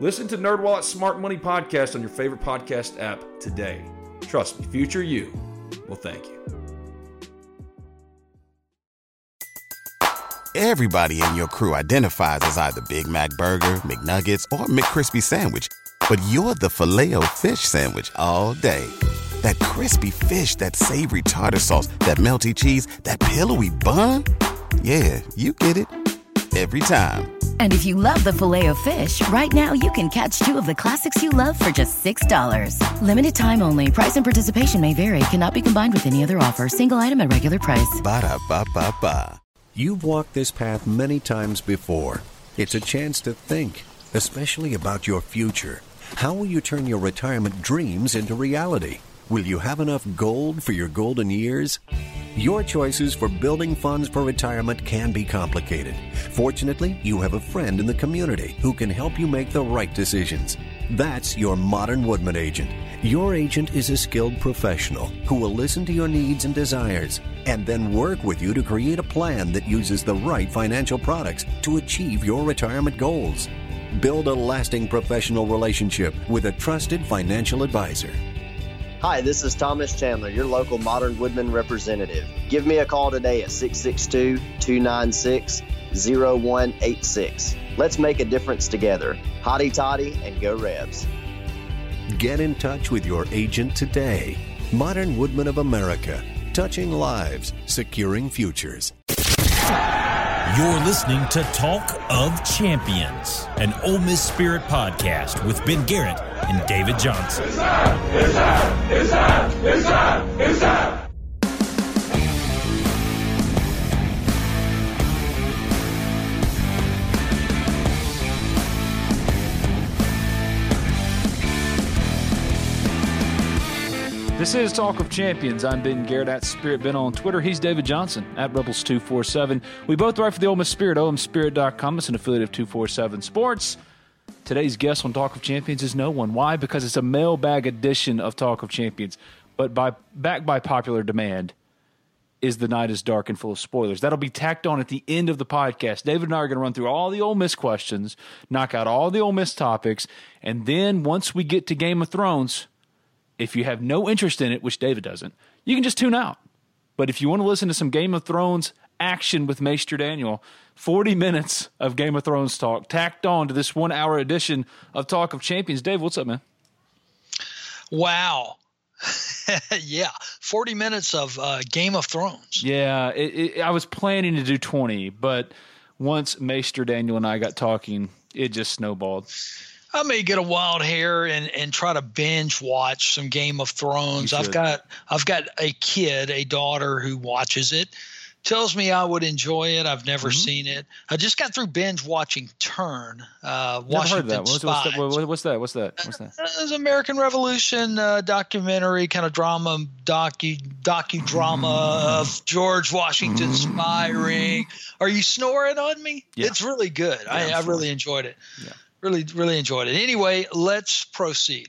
Listen to NerdWallet's Smart Money Podcast on your favorite podcast app today. Trust me, future you will thank you. Everybody in your crew identifies as either Big Mac Burger, McNuggets, or McCrispy Sandwich, but you're the filet fish Sandwich all day. That crispy fish, that savory tartar sauce, that melty cheese, that pillowy bun. Yeah, you get it every time. And if you love the filet of fish, right now you can catch two of the classics you love for just $6. Limited time only. Price and participation may vary. Cannot be combined with any other offer. Single item at regular price. Ba da ba ba ba. You've walked this path many times before. It's a chance to think, especially about your future. How will you turn your retirement dreams into reality? Will you have enough gold for your golden years? Your choices for building funds for retirement can be complicated. Fortunately, you have a friend in the community who can help you make the right decisions. That's your Modern Woodmen agent. Your agent is a skilled professional who will listen to your needs and desires and then work with you to create a plan that uses the right financial products to achieve your retirement goals. Build a lasting professional relationship with a trusted financial advisor. Hi, this is Thomas Chandler, your local Modern Woodmen representative. Give me a call today at 662 296 0186. Let's make a difference together. Hotty toddy and go Rebs. Get in touch with your agent today. Modern Woodmen of America, touching lives, securing futures. You're listening to Talk of Champions, an Ole Miss Spirit podcast with Ben Garrett and David Johnson. It's time! It's time! It's time! This is Talk of Champions. I'm Ben Garrett at Spirit Ben on Twitter. He's David Johnson at Rebels247. We both write for the Ole Miss Spirit, omspirit.com. It's an affiliate of 247 Sports. Today's guest on Talk of Champions is no one. Why? Because it's a mailbag edition of Talk of Champions. But by backed by popular demand is The Night is Dark and Full of Spoilers. That'll be tacked on at the end of the podcast. David and I are going to run through all the Ole Miss questions, knock out all the Ole Miss topics, and then once we get to Game of Thrones – if you have no interest in it, which David doesn't, you can just tune out. But if you want to listen to some Game of Thrones action with Maester Daniel, 40 minutes of Game of Thrones talk tacked on to this one hour edition of Talk of Champions. Dave, what's up, man? Wow. yeah, 40 minutes of uh, Game of Thrones. Yeah, it, it, I was planning to do 20, but once Maester Daniel and I got talking, it just snowballed. I may get a wild hair and, and try to binge watch some Game of Thrones. I've got I've got a kid, a daughter who watches it. Tells me I would enjoy it. I've never mm-hmm. seen it. I just got through binge watching Turn. Uh, Washington heard that. What's, what's, that? what's that? What's that? What's that? Uh, it's American Revolution uh, documentary, kind of drama, docu docudrama mm. of George Washington mm. spy. Are you snoring on me? Yeah. It's really good. Yeah, I, I really enjoyed it. Yeah really really enjoyed it. Anyway, let's proceed.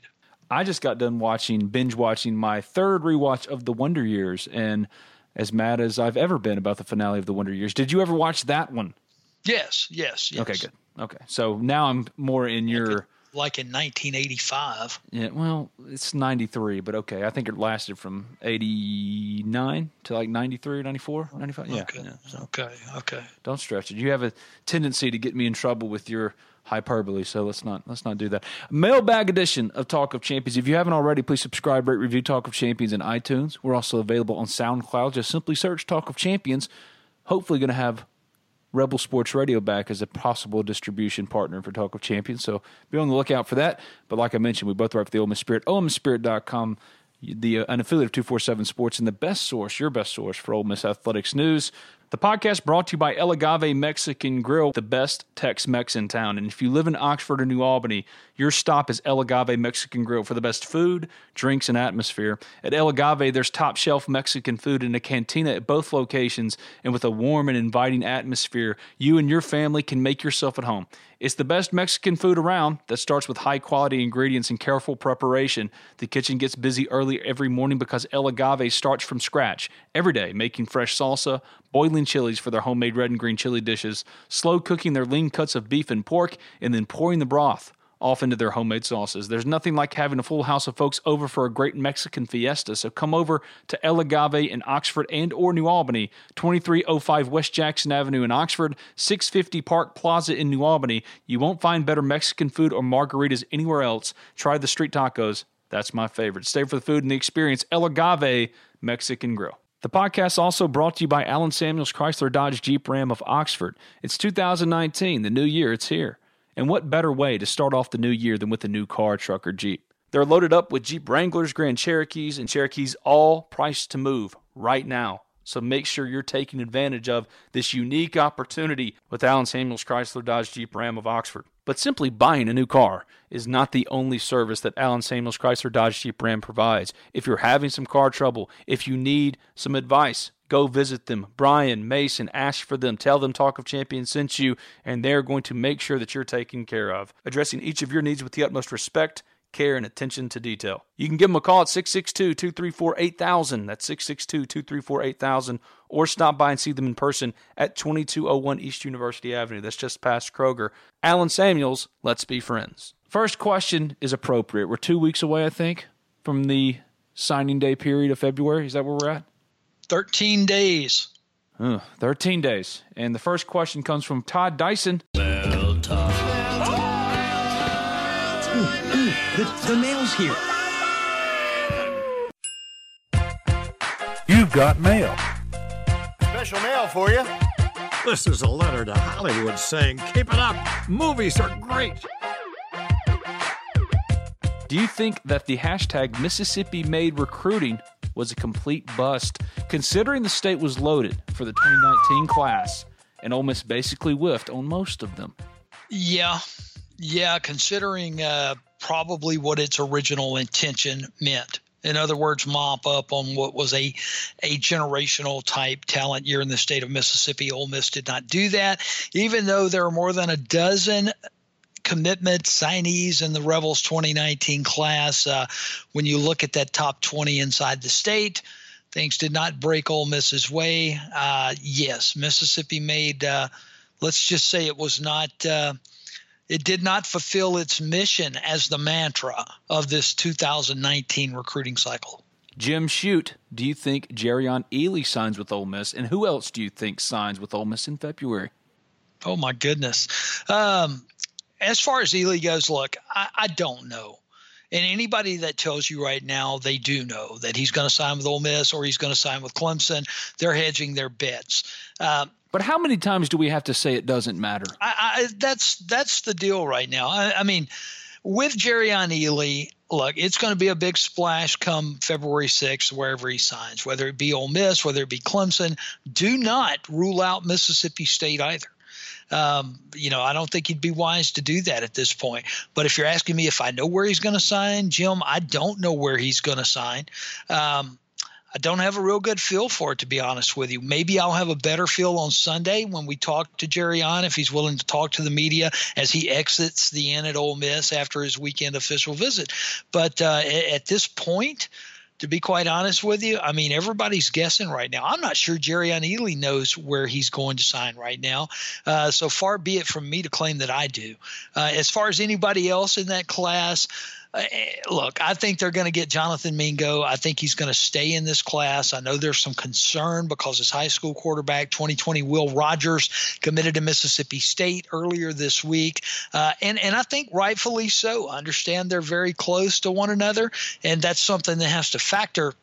I just got done watching binge watching my third rewatch of The Wonder Years, and as mad as I've ever been about the finale of The Wonder Years. Did you ever watch that one? Yes, yes, yes. Okay, good. Okay, so now I'm more in your like in 1985. Yeah, well, it's 93, but okay. I think it lasted from 89 to like 93 or 94, 95. Yeah. Okay. Yeah, so. Okay. Okay. Don't stretch it. You have a tendency to get me in trouble with your hyperbole. So let's not let's not do that. Mailbag edition of Talk of Champions. If you haven't already, please subscribe, rate, review Talk of Champions in iTunes. We're also available on SoundCloud. Just simply search Talk of Champions. Hopefully, going to have Rebel Sports Radio back as a possible distribution partner for Talk of Champions. So be on the lookout for that. But like I mentioned, we both write for the Ole Miss Spirit, OleMissSpirit.com, the uh, an affiliate of 247 Sports, and the best source, your best source for Ole Miss athletics news. The podcast brought to you by El Agave Mexican Grill, the best Tex-Mex in town. And if you live in Oxford or New Albany, your stop is El Agave Mexican Grill for the best food, drinks, and atmosphere. At El Agave, there's top shelf Mexican food in a cantina at both locations, and with a warm and inviting atmosphere, you and your family can make yourself at home. It's the best Mexican food around that starts with high quality ingredients and careful preparation. The kitchen gets busy early every morning because El Agave starts from scratch every day, making fresh salsa, boiling chilies for their homemade red and green chili dishes, slow cooking their lean cuts of beef and pork, and then pouring the broth off into their homemade sauces. There's nothing like having a full house of folks over for a great Mexican fiesta. So come over to El Agave in Oxford and or New Albany, 2305 West Jackson Avenue in Oxford, 650 Park Plaza in New Albany. You won't find better Mexican food or margaritas anywhere else. Try the street tacos. That's my favorite. Stay for the food and the experience. El Agave Mexican Grill. The podcast also brought to you by Allen Samuels Chrysler Dodge Jeep Ram of Oxford. It's 2019, the new year, it's here. And what better way to start off the new year than with a new car, truck, or Jeep? They're loaded up with Jeep Wranglers, Grand Cherokees, and Cherokees all priced to move right now. So make sure you're taking advantage of this unique opportunity with Allen Samuels Chrysler Dodge Jeep Ram of Oxford. But simply buying a new car is not the only service that Allen Samuels Chrysler Dodge Jeep Ram provides. If you're having some car trouble, if you need some advice, go visit them. Brian, Mason, ask for them. Tell them Talk of Champions sent you, and they're going to make sure that you're taken care of, addressing each of your needs with the utmost respect care, and attention to detail. You can give them a call at 662 234 8000. That's 662 234 8000. Or stop by and see them in person at 2201 East University Avenue. That's just past Kroger. Allen Samuels, let's be friends. First question is appropriate. We're two weeks away, I think, from the signing day period of February. Is that where we're at? 13 days. 13 days. And the first question comes from Todd Dyson. The, the mail's here. You've got mail. Special mail for you. This is a letter to Hollywood saying, Keep it up. Movies are great. Do you think that the hashtag Mississippi made recruiting was a complete bust, considering the state was loaded for the 2019 class and Ole Miss basically whiffed on most of them? Yeah, yeah, considering uh, probably what its original intention meant. In other words, mop up on what was a a generational type talent year in the state of Mississippi. Ole Miss did not do that, even though there are more than a dozen commitment signees in the Rebels 2019 class. Uh, when you look at that top 20 inside the state, things did not break Ole Miss's way. Uh, yes, Mississippi made. Uh, let's just say it was not. It did not fulfill its mission as the mantra of this 2019 recruiting cycle. Jim Shoot, do you think Jerrion Ealy signs with Ole Miss, and who else do you think signs with Ole Miss in February? Oh my goodness! Um, as far as Ealy goes, look, I, I don't know. And anybody that tells you right now they do know that he's going to sign with Ole Miss or he's going to sign with Clemson, they're hedging their bets. Um, but how many times do we have to say it doesn't matter? I, I, that's that's the deal right now. I, I mean, with Jerrion Ealy, look, it's going to be a big splash come February 6th, wherever he signs, whether it be Ole Miss, whether it be Clemson. Do not rule out Mississippi State either. Um, you know, I don't think he'd be wise to do that at this point. But if you're asking me if I know where he's going to sign, Jim, I don't know where he's going to sign. Um, I don't have a real good feel for it, to be honest with you. Maybe I'll have a better feel on Sunday when we talk to Jerrion if he's willing to talk to the media as he exits the inn at Ole Miss after his weekend official visit. But uh, at this point, to be quite honest with you, I mean, everybody's guessing right now. I'm not sure Jerrion Ealy knows where he's going to sign right now. Uh, so far be it from me to claim that I do. Uh, as far as anybody else in that class, uh, look, I think they're going to get Jonathan Mingo. I think he's going to stay in this class. I know there's some concern because his high school quarterback, 2020 Will Rogers, committed to Mississippi State earlier this week, uh, and and I think rightfully so. I understand they're very close to one another, and that's something that has to factor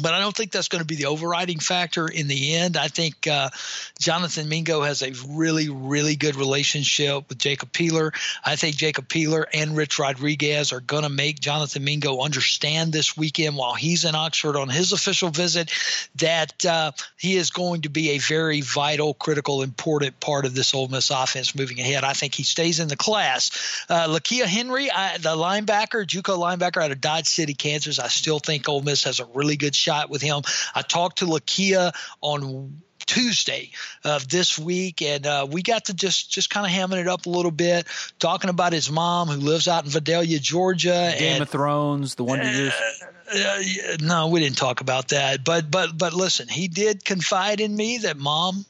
but I don't think that's going to be the overriding factor in the end. I think uh, Jonathan Mingo has a really, really good relationship with Jacob Peeler. I think Jacob Peeler and Rich Rodriguez are going to make Jonathan Mingo understand this weekend while he's in Oxford on his official visit that uh, he is going to be a very vital, critical, important part of this Ole Miss offense moving ahead. I think he stays in the class. Uh, Lakia Henry, I, the linebacker, JUCO linebacker out of Dodge City, Kansas, I still think Ole Miss has a really good shot shot with him. I talked to Lakia on Tuesday of this week, and uh, we got to just just kind of hamming it up a little bit, talking about his mom who lives out in Vidalia, Georgia. Game and, of Thrones, the Wonder Years. Uh, uh, no, we didn't talk about that. But but but listen, he did confide in me that mom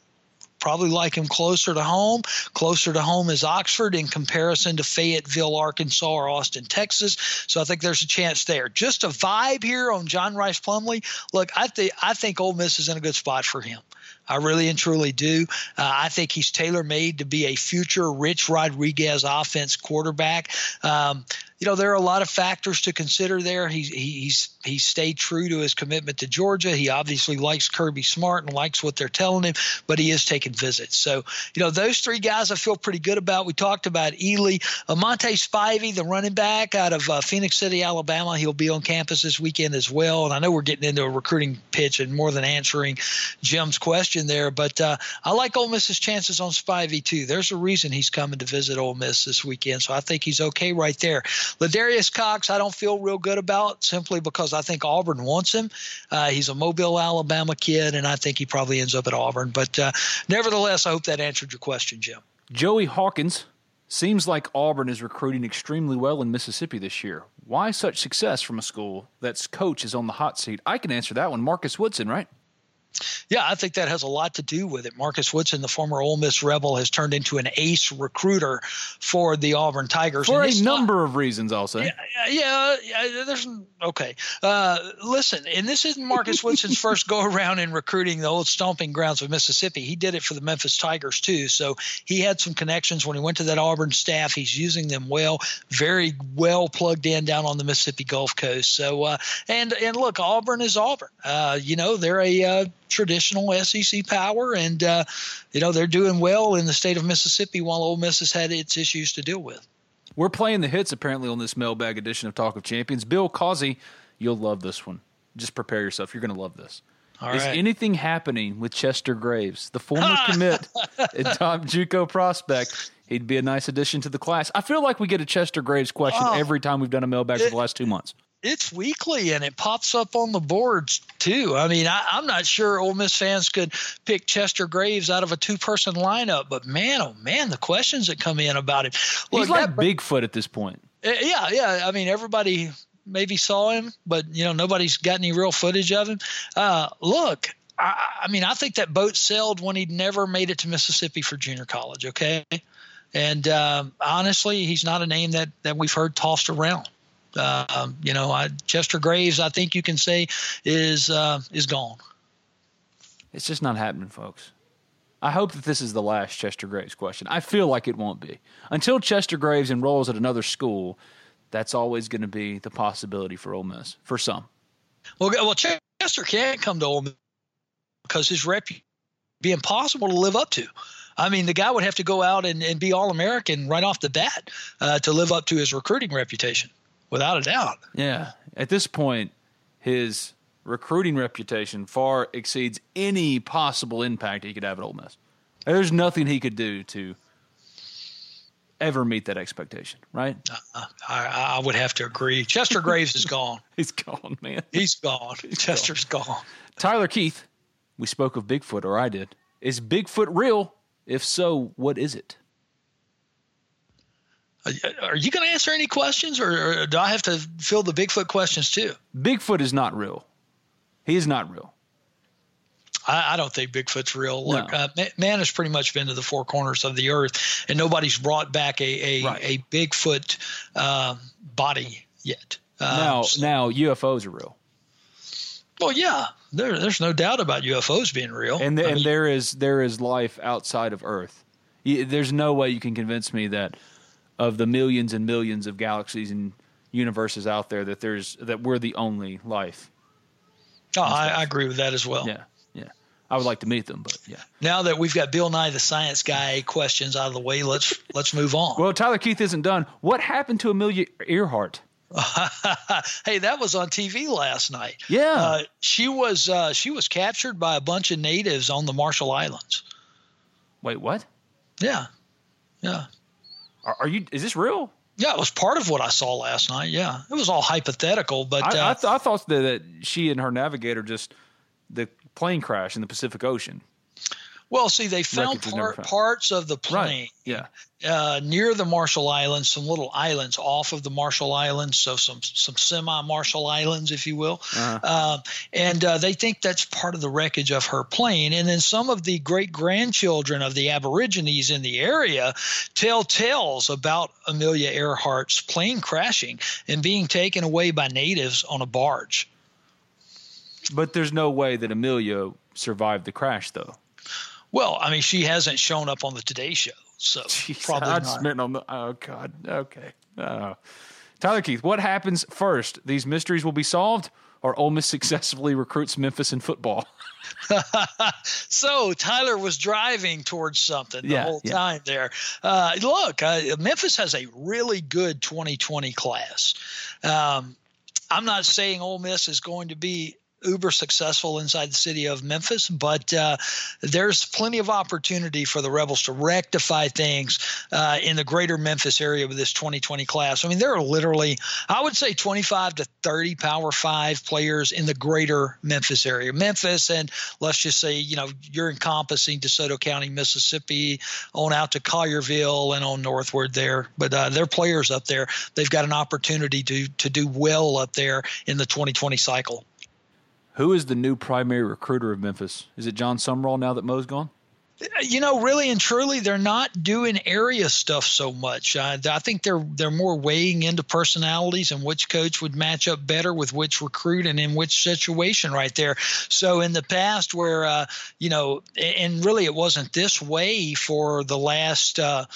probably like him closer to home. Closer to home is Oxford in comparison to Fayetteville, Arkansas, or Austin, Texas. So I think there's a chance there. Just a vibe here on John Rice Plumlee. Look, I think I think Ole Miss is in a good spot for him. I really and truly do. Uh, I think he's tailor made to be a future Rich Rodriguez offense quarterback. Um, you know, there are a lot of factors to consider there. He's he's he stayed true to his commitment to Georgia. He obviously likes Kirby Smart and likes what they're telling him, but he is taking visits. So, you know, those three guys I feel pretty good about. We talked about Ealy, Amante Spivey, the running back out of uh, Phenix City, Alabama. He'll be on campus this weekend as well. And I know we're getting into a recruiting pitch and more than answering Jim's question there, but uh, I like Ole Miss's chances on Spivey too. There's a reason he's coming to visit Ole Miss this weekend, so I think he's okay right there. Ladarius Cox, I don't feel real good about simply because I think Auburn wants him. Uh, he's a Mobile, Alabama kid, and I think he probably ends up at Auburn. But uh, nevertheless, I hope that answered your question, Jim. Joey Hawkins. Seems like Auburn is recruiting extremely well in Mississippi this year. Why such success from a school that's coach is on the hot seat? I can answer that one. Marcus Woodson, right? Yeah, I think that has a lot to do with it. Marcus Woodson, the former Ole Miss Rebel, has turned into an ace recruiter for the Auburn Tigers for a number not, of reasons. I'll say. Yeah, yeah, yeah there's okay. Uh, listen, and this isn't Marcus Woodson's first go around in recruiting the old stomping grounds of Mississippi. He did it for the Memphis Tigers too, so he had some connections when he went to that Auburn staff. He's using them well, very well plugged in down on the Mississippi Gulf Coast. So, uh, and and look, Auburn is Auburn. Uh, you know, they're a uh, traditional SEC power, and uh, you know they're doing well in the state of Mississippi, while Ole Miss has had its issues to deal with. We're playing the hits apparently on this mailbag edition of Talk of Champions. Bill Causey, you'll love this one. Just prepare yourself. You're going to love this. All Is right. anything happening with Chester Graves, the former commit and top JUCO prospect? He'd be a nice addition to the class. I feel like we get a Chester Graves question Oh. every time we've done a mailbag for the last two months. It's weekly and it pops up on the boards too. I mean, I, I'm not sure Ole Miss fans could pick Chester Graves out of a two-person lineup, but man, oh man, the questions that come in about him. He's like Bigfoot at this point. Uh, Yeah, yeah. I mean, everybody maybe saw him, but you know, nobody's got any real footage of him. Uh, look, I, I mean, I think that boat sailed when he'd never made it to Mississippi for junior college. Okay, and um, honestly, he's not a name that that we've heard tossed around. Um, you know, I, Chester Graves, I think you can say, is uh, is gone. It's just not happening, folks. I hope that this is the last Chester Graves question. I feel like it won't be. Until Chester Graves enrolls at another school, that's always going to be the possibility for Ole Miss, for some. Well, well, Chester can't come to Ole Miss because his rep be impossible to live up to. I mean, the guy would have to go out and, and be All American right off the bat uh, to live up to his recruiting reputation, without a doubt. Yeah. At this point, his recruiting reputation far exceeds any possible impact he could have at Ole Miss. There's nothing he could do to ever meet that expectation, right? Uh, I, I would have to agree. Chester Graves is gone. He's gone, man. He's gone. Chester's gone. Tyler Keith, we spoke of Bigfoot, or I did. Is Bigfoot real? If so, what is it? Uh, Are you going to answer any questions, or, or do I have to fill the Bigfoot questions too? Bigfoot is not real. He is not real. I, I don't think Bigfoot's real. No. Look, uh, man has pretty much been to the four corners of the earth, and nobody's brought back a a, Right. a Bigfoot um, body yet. Um, now, so, now UFOs are real. Well, yeah, there, there's no doubt about UFOs being real, and the, and mean, there is there is life outside of Earth. There's no way you can convince me that of the millions and millions of galaxies and universes out there that there's that we're the only life. Oh, I, I, agree with that as well. Yeah, yeah. I would like to meet them, but yeah. Now that we've got Bill Nye the Science Guy questions out of the way, let's let's move on. Well, Tyler Keith isn't done. What happened to Amelia Earhart? hey, that was on TV last night. Yeah, uh, she was uh, she was captured by a bunch of natives on the Marshall Islands. Wait, what? Yeah, yeah. Are, are you? Is this real? Yeah, it was part of what I saw last night. Yeah, it was all hypothetical, but I, uh, I, th- I thought that, that she and her navigator just the plane crash in the Pacific Ocean. Well, see, they found part, parts of the plane. Right. Yeah. Uh, near the Marshall Islands, some little islands off of the Marshall Islands, so some some semi Marshall Islands, if you will, uh-huh. uh, and uh, they think that's part of the wreckage of her plane. And then some of the great grandchildren of the Aborigines in the area tell tales about Amelia Earhart's plane crashing and being taken away by natives on a barge. But there's no way that Amelia survived the crash, though. Well, I mean, she hasn't shown up on the Today Show, so Jeez, probably I not. On the, oh God, okay. Uh, Tyler Keith, what happens first? These mysteries will be solved, or Ole Miss successfully recruits Memphis in football? so Tyler was driving towards something the yeah, whole yeah. time there. Uh, look, uh, Memphis has a really good 2020 class. Um, I'm not saying Ole Miss is going to be uber successful inside the city of Memphis, but uh, there's plenty of opportunity for the Rebels to rectify things uh, in the greater Memphis area with this 2020 class. I mean, there are literally, I would say, 25 to 30 Power Five players in the greater Memphis area. Memphis, and let's just say, you know, you're encompassing DeSoto County, Mississippi, on out to Collierville and on northward there. But uh, they're players up there. They've got an opportunity to to do well up there in the 2020 cycle. Who is the new primary recruiter of Memphis? Is it Jon Sumrall now that Mo's gone? You know, really and truly, they're not doing area stuff so much. Uh, I think they're they're more weighing into personalities and which coach would match up better with which recruit and in which situation right there. So in the past, where uh, you know, and really it wasn't this way for the last. Uh,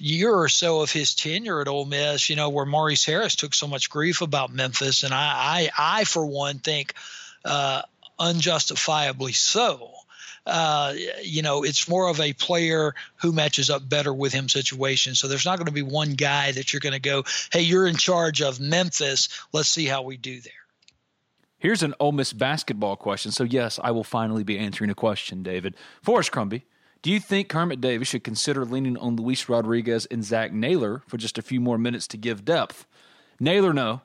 year or so of his tenure at Ole Miss, you know, where Maurice Harris took so much grief about Memphis, and I, I, I for one think uh, unjustifiably so. Uh, you know, it's more of a player who matches up better with him situation. So there's not going to be one guy that you're going to go, hey, you're in charge of Memphis. Let's see how we do there. Here's an Ole Miss basketball question. So, yes, I will finally be answering a question, David. Forrest Crumbie, do you think Kermit Davis should consider leaning on Luis Rodriguez and Zach Naylor for just a few more minutes to give depth? Naylor, no.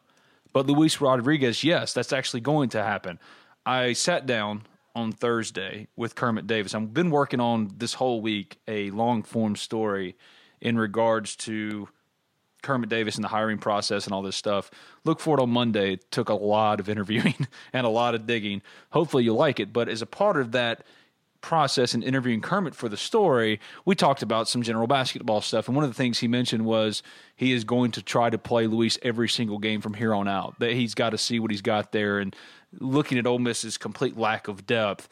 But Luis Rodriguez, yes, that's actually going to happen. I sat down on Thursday with Kermit Davis. I've been working on this whole week a long form story in regards to Kermit Davis and the hiring process and all this stuff. Look for it on Monday. It took a lot of interviewing and a lot of digging. Hopefully, you'll like it. But as a part of that, process in interviewing Kermit for the story, we talked about some general basketball stuff. And one of the things he mentioned was he is going to try to play Luis every single game from here on out. That he's got to see what he's got there. And looking at Ole Miss's complete lack of depth,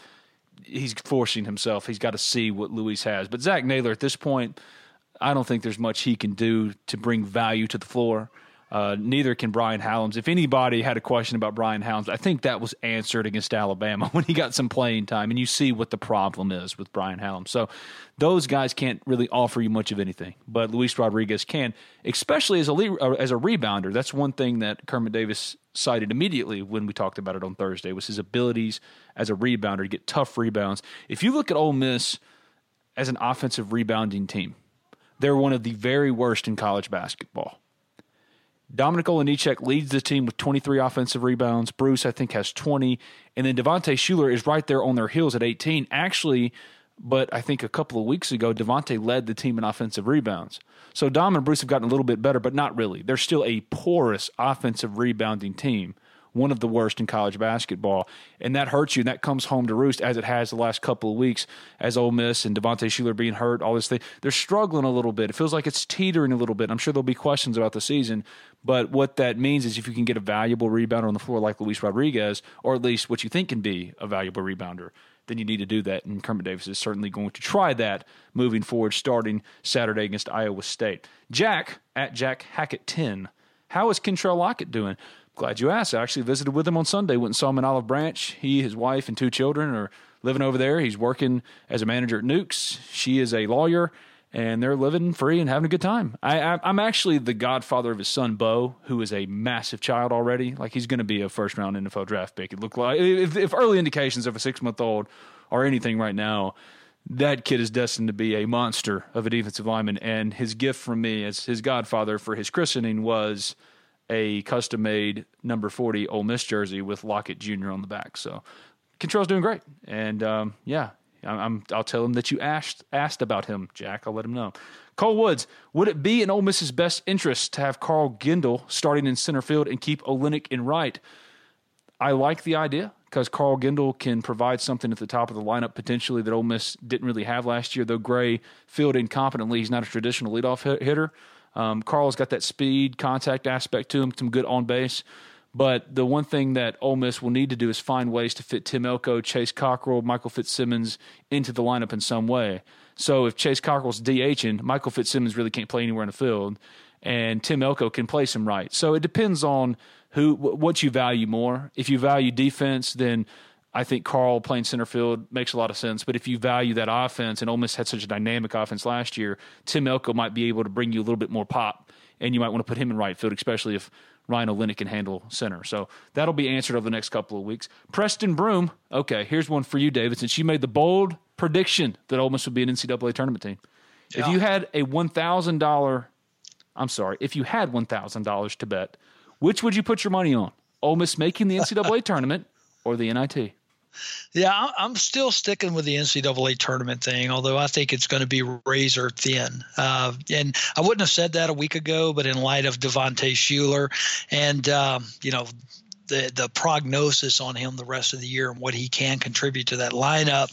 he's forcing himself. He's got to see what Luis has. But Zach Naylor, at this point, I don't think there's much he can do to bring value to the floor. Uh, neither can Brian Halums. If anybody had a question about Brian Halums, I think that was answered against Alabama when he got some playing time, and you see what the problem is with Brian Halums. So those guys can't really offer you much of anything, but Luis Rodriguez can, especially as a uh, as a rebounder. That's one thing that Kermit Davis cited immediately when we talked about it on Thursday was his abilities as a rebounder to get tough rebounds. If you look at Ole Miss as an offensive rebounding team, they're one of the very worst in college basketball. Dominik Olejniczak leads the team with 23 offensive rebounds. Bruce, I think, has 20. And then Devontae Shuler is right there on their heels at 18. Actually, but I think a couple of weeks ago, Devontae led the team in offensive rebounds. So Dom and Bruce have gotten a little bit better, but not really. They're still a porous offensive rebounding team one of the worst in college basketball, and that hurts you. And that comes home to roost as it has the last couple of weeks, as Ole Miss and Devontae Shuler being hurt, all this thing. They're struggling a little bit. It feels like it's teetering a little bit. I'm sure there'll be questions about the season, but what that means is if you can get a valuable rebounder on the floor like Luis Rodriguez, or at least what you think can be a valuable rebounder, then you need to do that. And Kermit Davis is certainly going to try that moving forward, starting Saturday against Iowa State. Jack at Jack Hackett 10. How is Kentrell Lockett doing? Glad you asked. I actually visited with him on Sunday. Went and saw him in Olive Branch. He, his wife, and two children are living over there. He's working as a manager at Nukes. She is a lawyer, and they're living free and having a good time. I, am actually the godfather of his son Bo, who is a massive child already. Like he's going to be a first round NFL draft pick. It looked like if, if early indications of a six month old are anything right now, that kid is destined to be a monster of a defensive lineman. And his gift from me as his godfather for his christening was a custom made number 40 Ole Miss jersey with Lockett Jr. on the back. So Kentrell's doing great. And um, yeah, I'm, i will tell him that you asked, asked about him, Jack. I'll let him know. Cole Woods, would it be in Ole Miss's best interest to have Carl Gindel starting in center field and keep Olenek in right? I like the idea because Carl Gindel can provide something at the top of the lineup potentially that Ole Miss didn't really have last year. Though Grae fielded incompetently, he's not a traditional leadoff hitter. Um, Carl's got that speed, contact aspect to him, some good on base. But the one thing that Ole Miss will need to do is find ways to fit Tim Elko, Chase Cockrell, Michael Fitzsimmons into the lineup in some way. So if Chase Cockrell's DHing, Michael Fitzsimmons really can't play anywhere in the field, and Tim Elko can play some right. So it depends on who what you value more. If you value defense, then I think Carl playing center field makes a lot of sense. But if you value that offense, and Ole Miss had such a dynamic offense last year, Tim Elko might be able to bring you a little bit more pop, and you might want to put him in right field, especially if Ryan Olenek can handle center. So that'll be answered over the next couple of weeks. Preston Broom. Okay, here's one for you, David. Since you made the bold prediction that Ole Miss would be an NCAA tournament team, yeah. if you had a one thousand dollar, I'm sorry, if you had one thousand dollars to bet, which would you put your money on? Ole Miss making the NCAA tournament or the NIT? Yeah, I'm still sticking with the NCAA tournament thing, although I think it's going to be razor thin. Uh, and I wouldn't have said that a week ago, but in light of Devontae Shuler and, um, you know, the, the prognosis on him the rest of the year and what he can contribute to that lineup,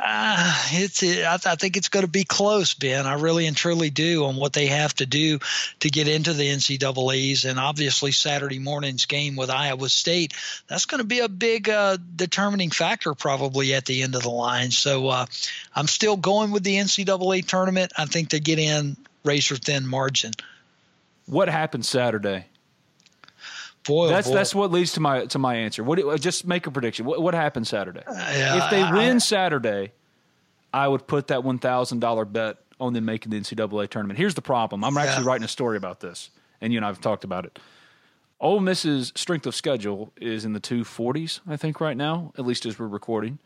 uh, it's I, I think it's going to be close, Ben. I really and truly do on what they have to do to get into the NCAA's, and obviously Saturday morning's game with Iowa State. That's going to be a big uh, determining factor probably at the end of the line. So uh, I'm still going with the NCAA tournament. I think they get in razor thin margin. What happened Saturday? Boy, that's boy. that's what leads to my to my answer. What just make a prediction? What what happened Saturday? Uh, yeah, if they win I, Saturday, I would put that one thousand dollar bet on them making the NCAA tournament. Here's the problem. I'm actually yeah. writing a story about this, and you and I've talked about it. Ole Miss's strength of schedule is in the 240s, I think, right now, at least as we're recording.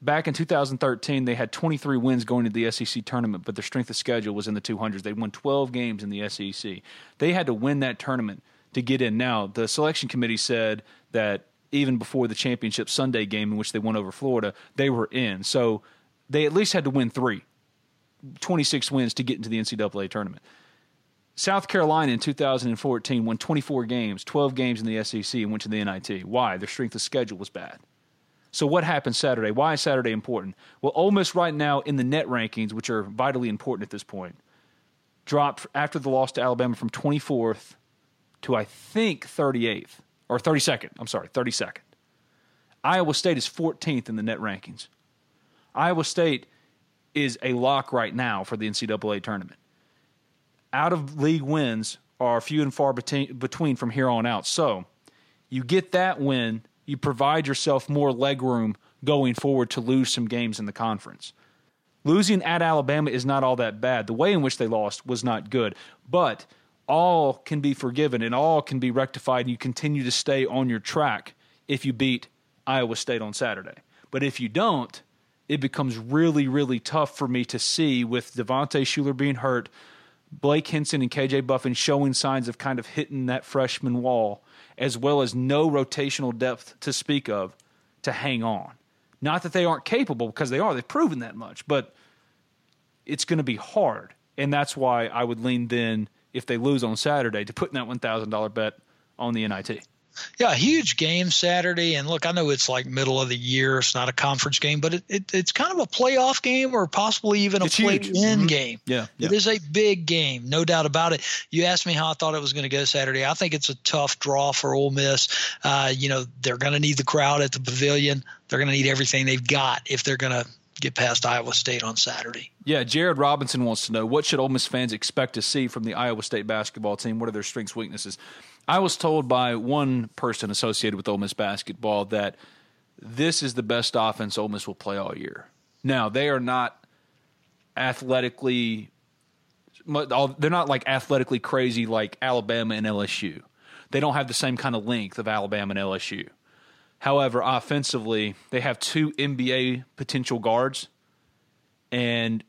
Back in 2013, they had 23 wins going to the SEC tournament, but their strength of schedule was in the 200s. They won 12 games in the SEC. They had to win that tournament to get in. Now, the selection committee said that even before the championship Sunday game in which they won over Florida, they were in. So they at least had to win three, 26 wins to get into the NCAA tournament. South Carolina in 2014 won 24 games, 12 games in the SEC, and went to the NIT. Why? Their strength of schedule was bad. So what happened Saturday? Why is Saturday important? Well, Ole Miss right now in the net rankings, which are vitally important at this point, dropped after the loss to Alabama from 24th to I think 38th or 32nd. I'm sorry, 32nd. Iowa State is 14th in the net rankings. Iowa State is a lock right now for the NCAA tournament. Out of league wins are few and far between from here on out. So you get that win, you provide yourself more leg room going forward to lose some games in the conference. Losing at Alabama is not all that bad. The way in which they lost was not good, but all can be forgiven and all can be rectified, and you continue to stay on your track if you beat Iowa State on Saturday. But if you don't, it becomes really, really tough for me to see with Devontae Shuler being hurt, Blake Hinson and KJ Buffen showing signs of kind of hitting that freshman wall, as well as no rotational depth to speak of to hang on. Not that they aren't capable, because they are, they've proven that much, but it's going to be hard. And that's why I would lean then if they lose on Saturday to putting that one thousand dollar bet on the NIT. Yeah, huge game Saturday. And look, I know it's like middle of the year. It's not a conference game, but it, it it's kind of a playoff game or possibly even a play in mm-hmm. game. Yeah, yeah, It is a big game, no doubt about it. You asked me how I thought it was going to go Saturday. I think it's a tough draw for Ole Miss. Uh, you know, they're going to need the crowd at the pavilion. They're going to need everything they've got if they're going to get past Iowa State on Saturday. Yeah, Jared Robinson wants to know what should Ole Miss fans expect to see from the Iowa State basketball team? What are their strengths, weaknesses? I was told by one person associated with Ole Miss basketball that this is the best offense Ole Miss will play all year. Now they are not athletically, they're not like athletically crazy like Alabama and LSU. They don't have the same kind of length of Alabama and LSU. However, offensively, they have two NBA potential guards, and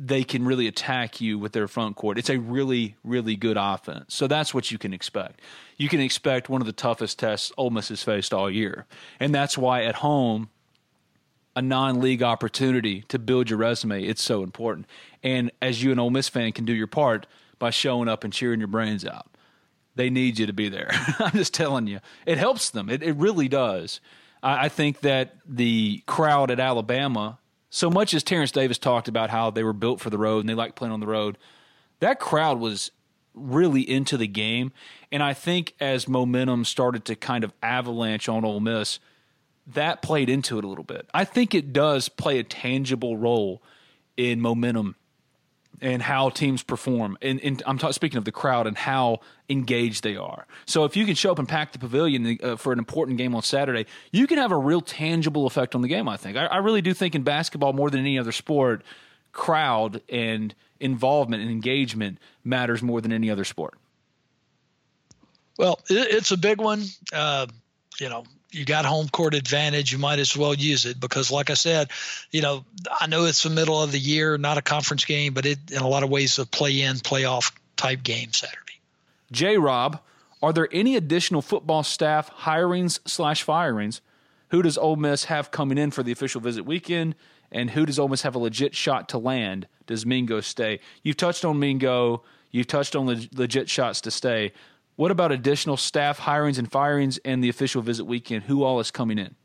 they can really attack you with their front court. It's a really, really good offense. So that's what you can expect. You can expect one of the toughest tests Ole Miss has faced all year. And that's why at home, a non-league opportunity to build your resume, it's so important. And as you an Ole Miss fan can do your part by showing up and cheering your brains out. They need you to be there. I'm just telling you. It helps them. It, it really does. I, I think that the crowd at Alabama so much as Terence Davis talked about how they were built for the road and they like playing on the road, that crowd was really into the game. And I think as momentum started to kind of avalanche on Ole Miss, that played into it a little bit. I think it does play a tangible role in momentum and how teams perform. And, and I'm speaking of the crowd and how engaged they are. So if you can show up and pack the pavilion uh, for an important game on Saturday, you can have a real tangible effect on the game. I think. I, I really do think in basketball more than any other sport, crowd and involvement and engagement matters more than any other sport. Well, it's a big one. Uh, you know, you got home court advantage, you might as well use it because, like I said, you know, I know it's the middle of the year, not a conference game, but it in a lot of ways a play-in, playoff type game Saturday. J. Rob, are there any additional football staff hirings slash firings? Who does Ole Miss have coming in for the official visit weekend? And who does Ole Miss have a legit shot to land? Does Mingo stay? You've touched on Mingo. You've touched on the legit shots to stay. What about additional staff hirings and firings and the official visit weekend? Who all is coming in?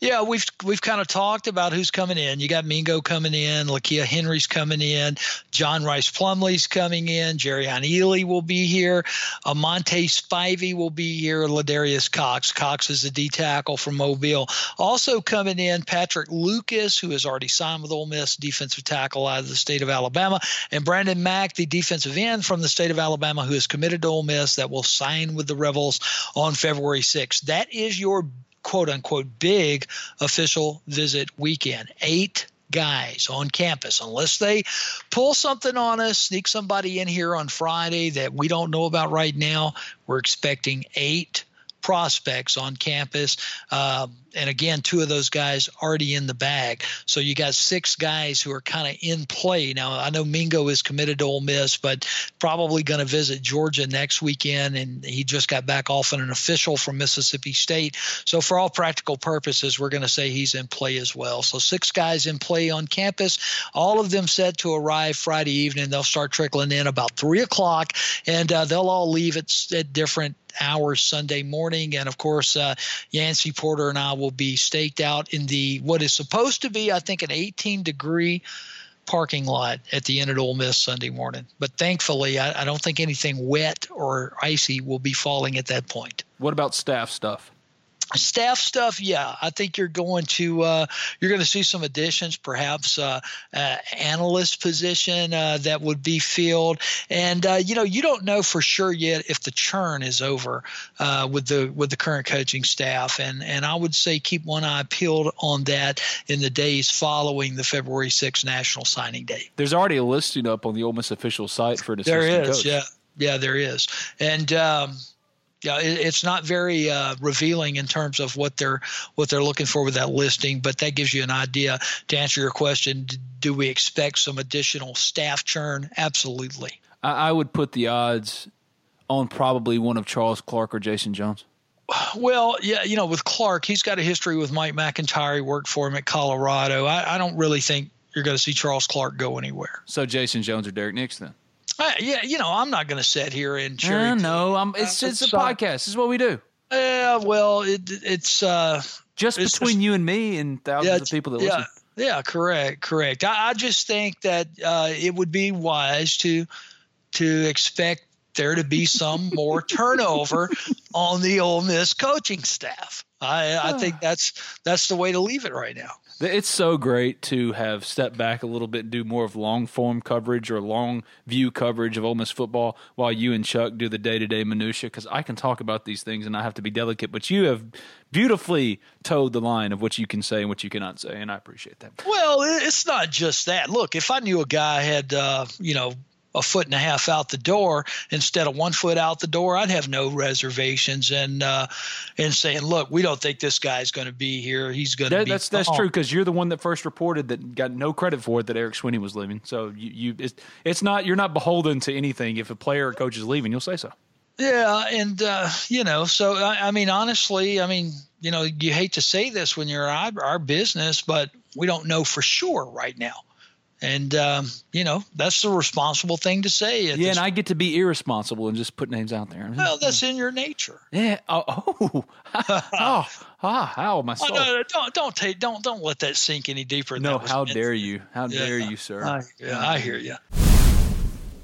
Yeah, we've we've kind of talked about who's coming in. You got Mingo coming in, Lakia Henry's coming in, John Rice Plumlee's coming in, Jerrion Ealy will be here, Amante Spivey will be here, Ladarius Cox. Cox is a D tackle from Mobile. Also coming in, Patrick Lucas, who has already signed with Ole Miss, defensive tackle out of the state of Alabama, and Brandon Mack, the defensive end from the state of Alabama, who is committed to Ole Miss, that will sign with the Rebels on February 6th. That is your quote unquote big official visit weekend. Eight guys on campus unless they pull something on us sneak somebody in here on friday that we don't know about right now we're expecting eight prospects on campus. Um, and again, two of those guys already in the bag. So you got six guys who are kind of in play. Now, I know Mingo is committed to Ole Miss, but probably going to visit Georgia next weekend. And he just got back off an official from Mississippi State. So, for all practical purposes, we're going to say he's in play as well. So, six guys in play on campus, all of them set to arrive Friday evening. They'll start trickling in about 3 o'clock, and uh, they'll all leave at, at different hours Sunday morning. And of course, uh, Yancey Porter and I will be staked out in the what is supposed to be, I think, an 18 degree parking lot at the end of Ole Miss Sunday morning. But thankfully, I, I don't think anything wet or icy will be falling at that point. What about staff stuff? Staff stuff yeah i think you're going to uh, you're going to see some additions perhaps uh, uh, analyst position uh, that would be filled. And uh, you know you don't know for sure yet if the churn is over uh, with the with the current coaching staff. And and i would say keep one eye peeled on that in the days following the february 6th national signing day. There's already a listing up on the Ole Miss official site for an assistant there is coach. yeah. Yeah there is. And um, yeah, it's not very uh, revealing in terms of what they're what they're looking for with that listing, but that gives you an idea. To answer your question, do we expect some additional staff churn? Absolutely. I would put the odds on probably one of Charles Clark or Jason Jones. Well, yeah, you know, with Clark, he's got a history with Mike MacIntyre. He worked for him at Colorado. I, I don't really think you're going to see Charles Clark go anywhere. So Jason Jones or Derrick Nix then? Uh, yeah, you know, I'm not going to sit here and cherry. Uh, no, I'm, it's uh, it's, it's a podcast. This is what we do. Yeah, well, it, it's uh, just it's between just, you and me and thousands yeah, of people that yeah, listen. Yeah, correct, correct. I, I just think that uh, it would be wise to to expect there to be some more turnover on the Ole Miss coaching staff. I, I think that's that's the way to leave it right now. It's so great to have stepped back a little bit and do more of long form coverage or long view coverage of Ole Miss football while you and Chuck do the day to day minutia because I can talk about these things and I have to be delicate, but you have beautifully towed the line of what you can say and what you cannot say, and I appreciate that. Well, it's not just that. Look, if I knew a guy had, uh, you know, a foot and a half out the door instead of one foot out the door, I'd have no reservations and uh, and saying, look, we don't think this guy's going to be here. He's going to that, be. That's that's true because you're the one that first reported that got no credit for it that Eric Sweeney was leaving. So you, you it's, it's not you're not beholden to anything. If a player or coach is leaving, you'll say so. Yeah, and uh, you know, so I, I, mean, honestly, I mean, you know, you hate to say this when you're our, our business, but we don't know for sure right now and um, you know that's the responsible thing to say. Yeah, and I get to be irresponsible and just put names out there. Well, that's in your nature. Yeah. Oh. Oh. oh ah. How my soul. Oh, no, no, don't don't take don't don't let that sink any deeper. No. How dare you? How yeah, dare you, sir? I, yeah, I hear you.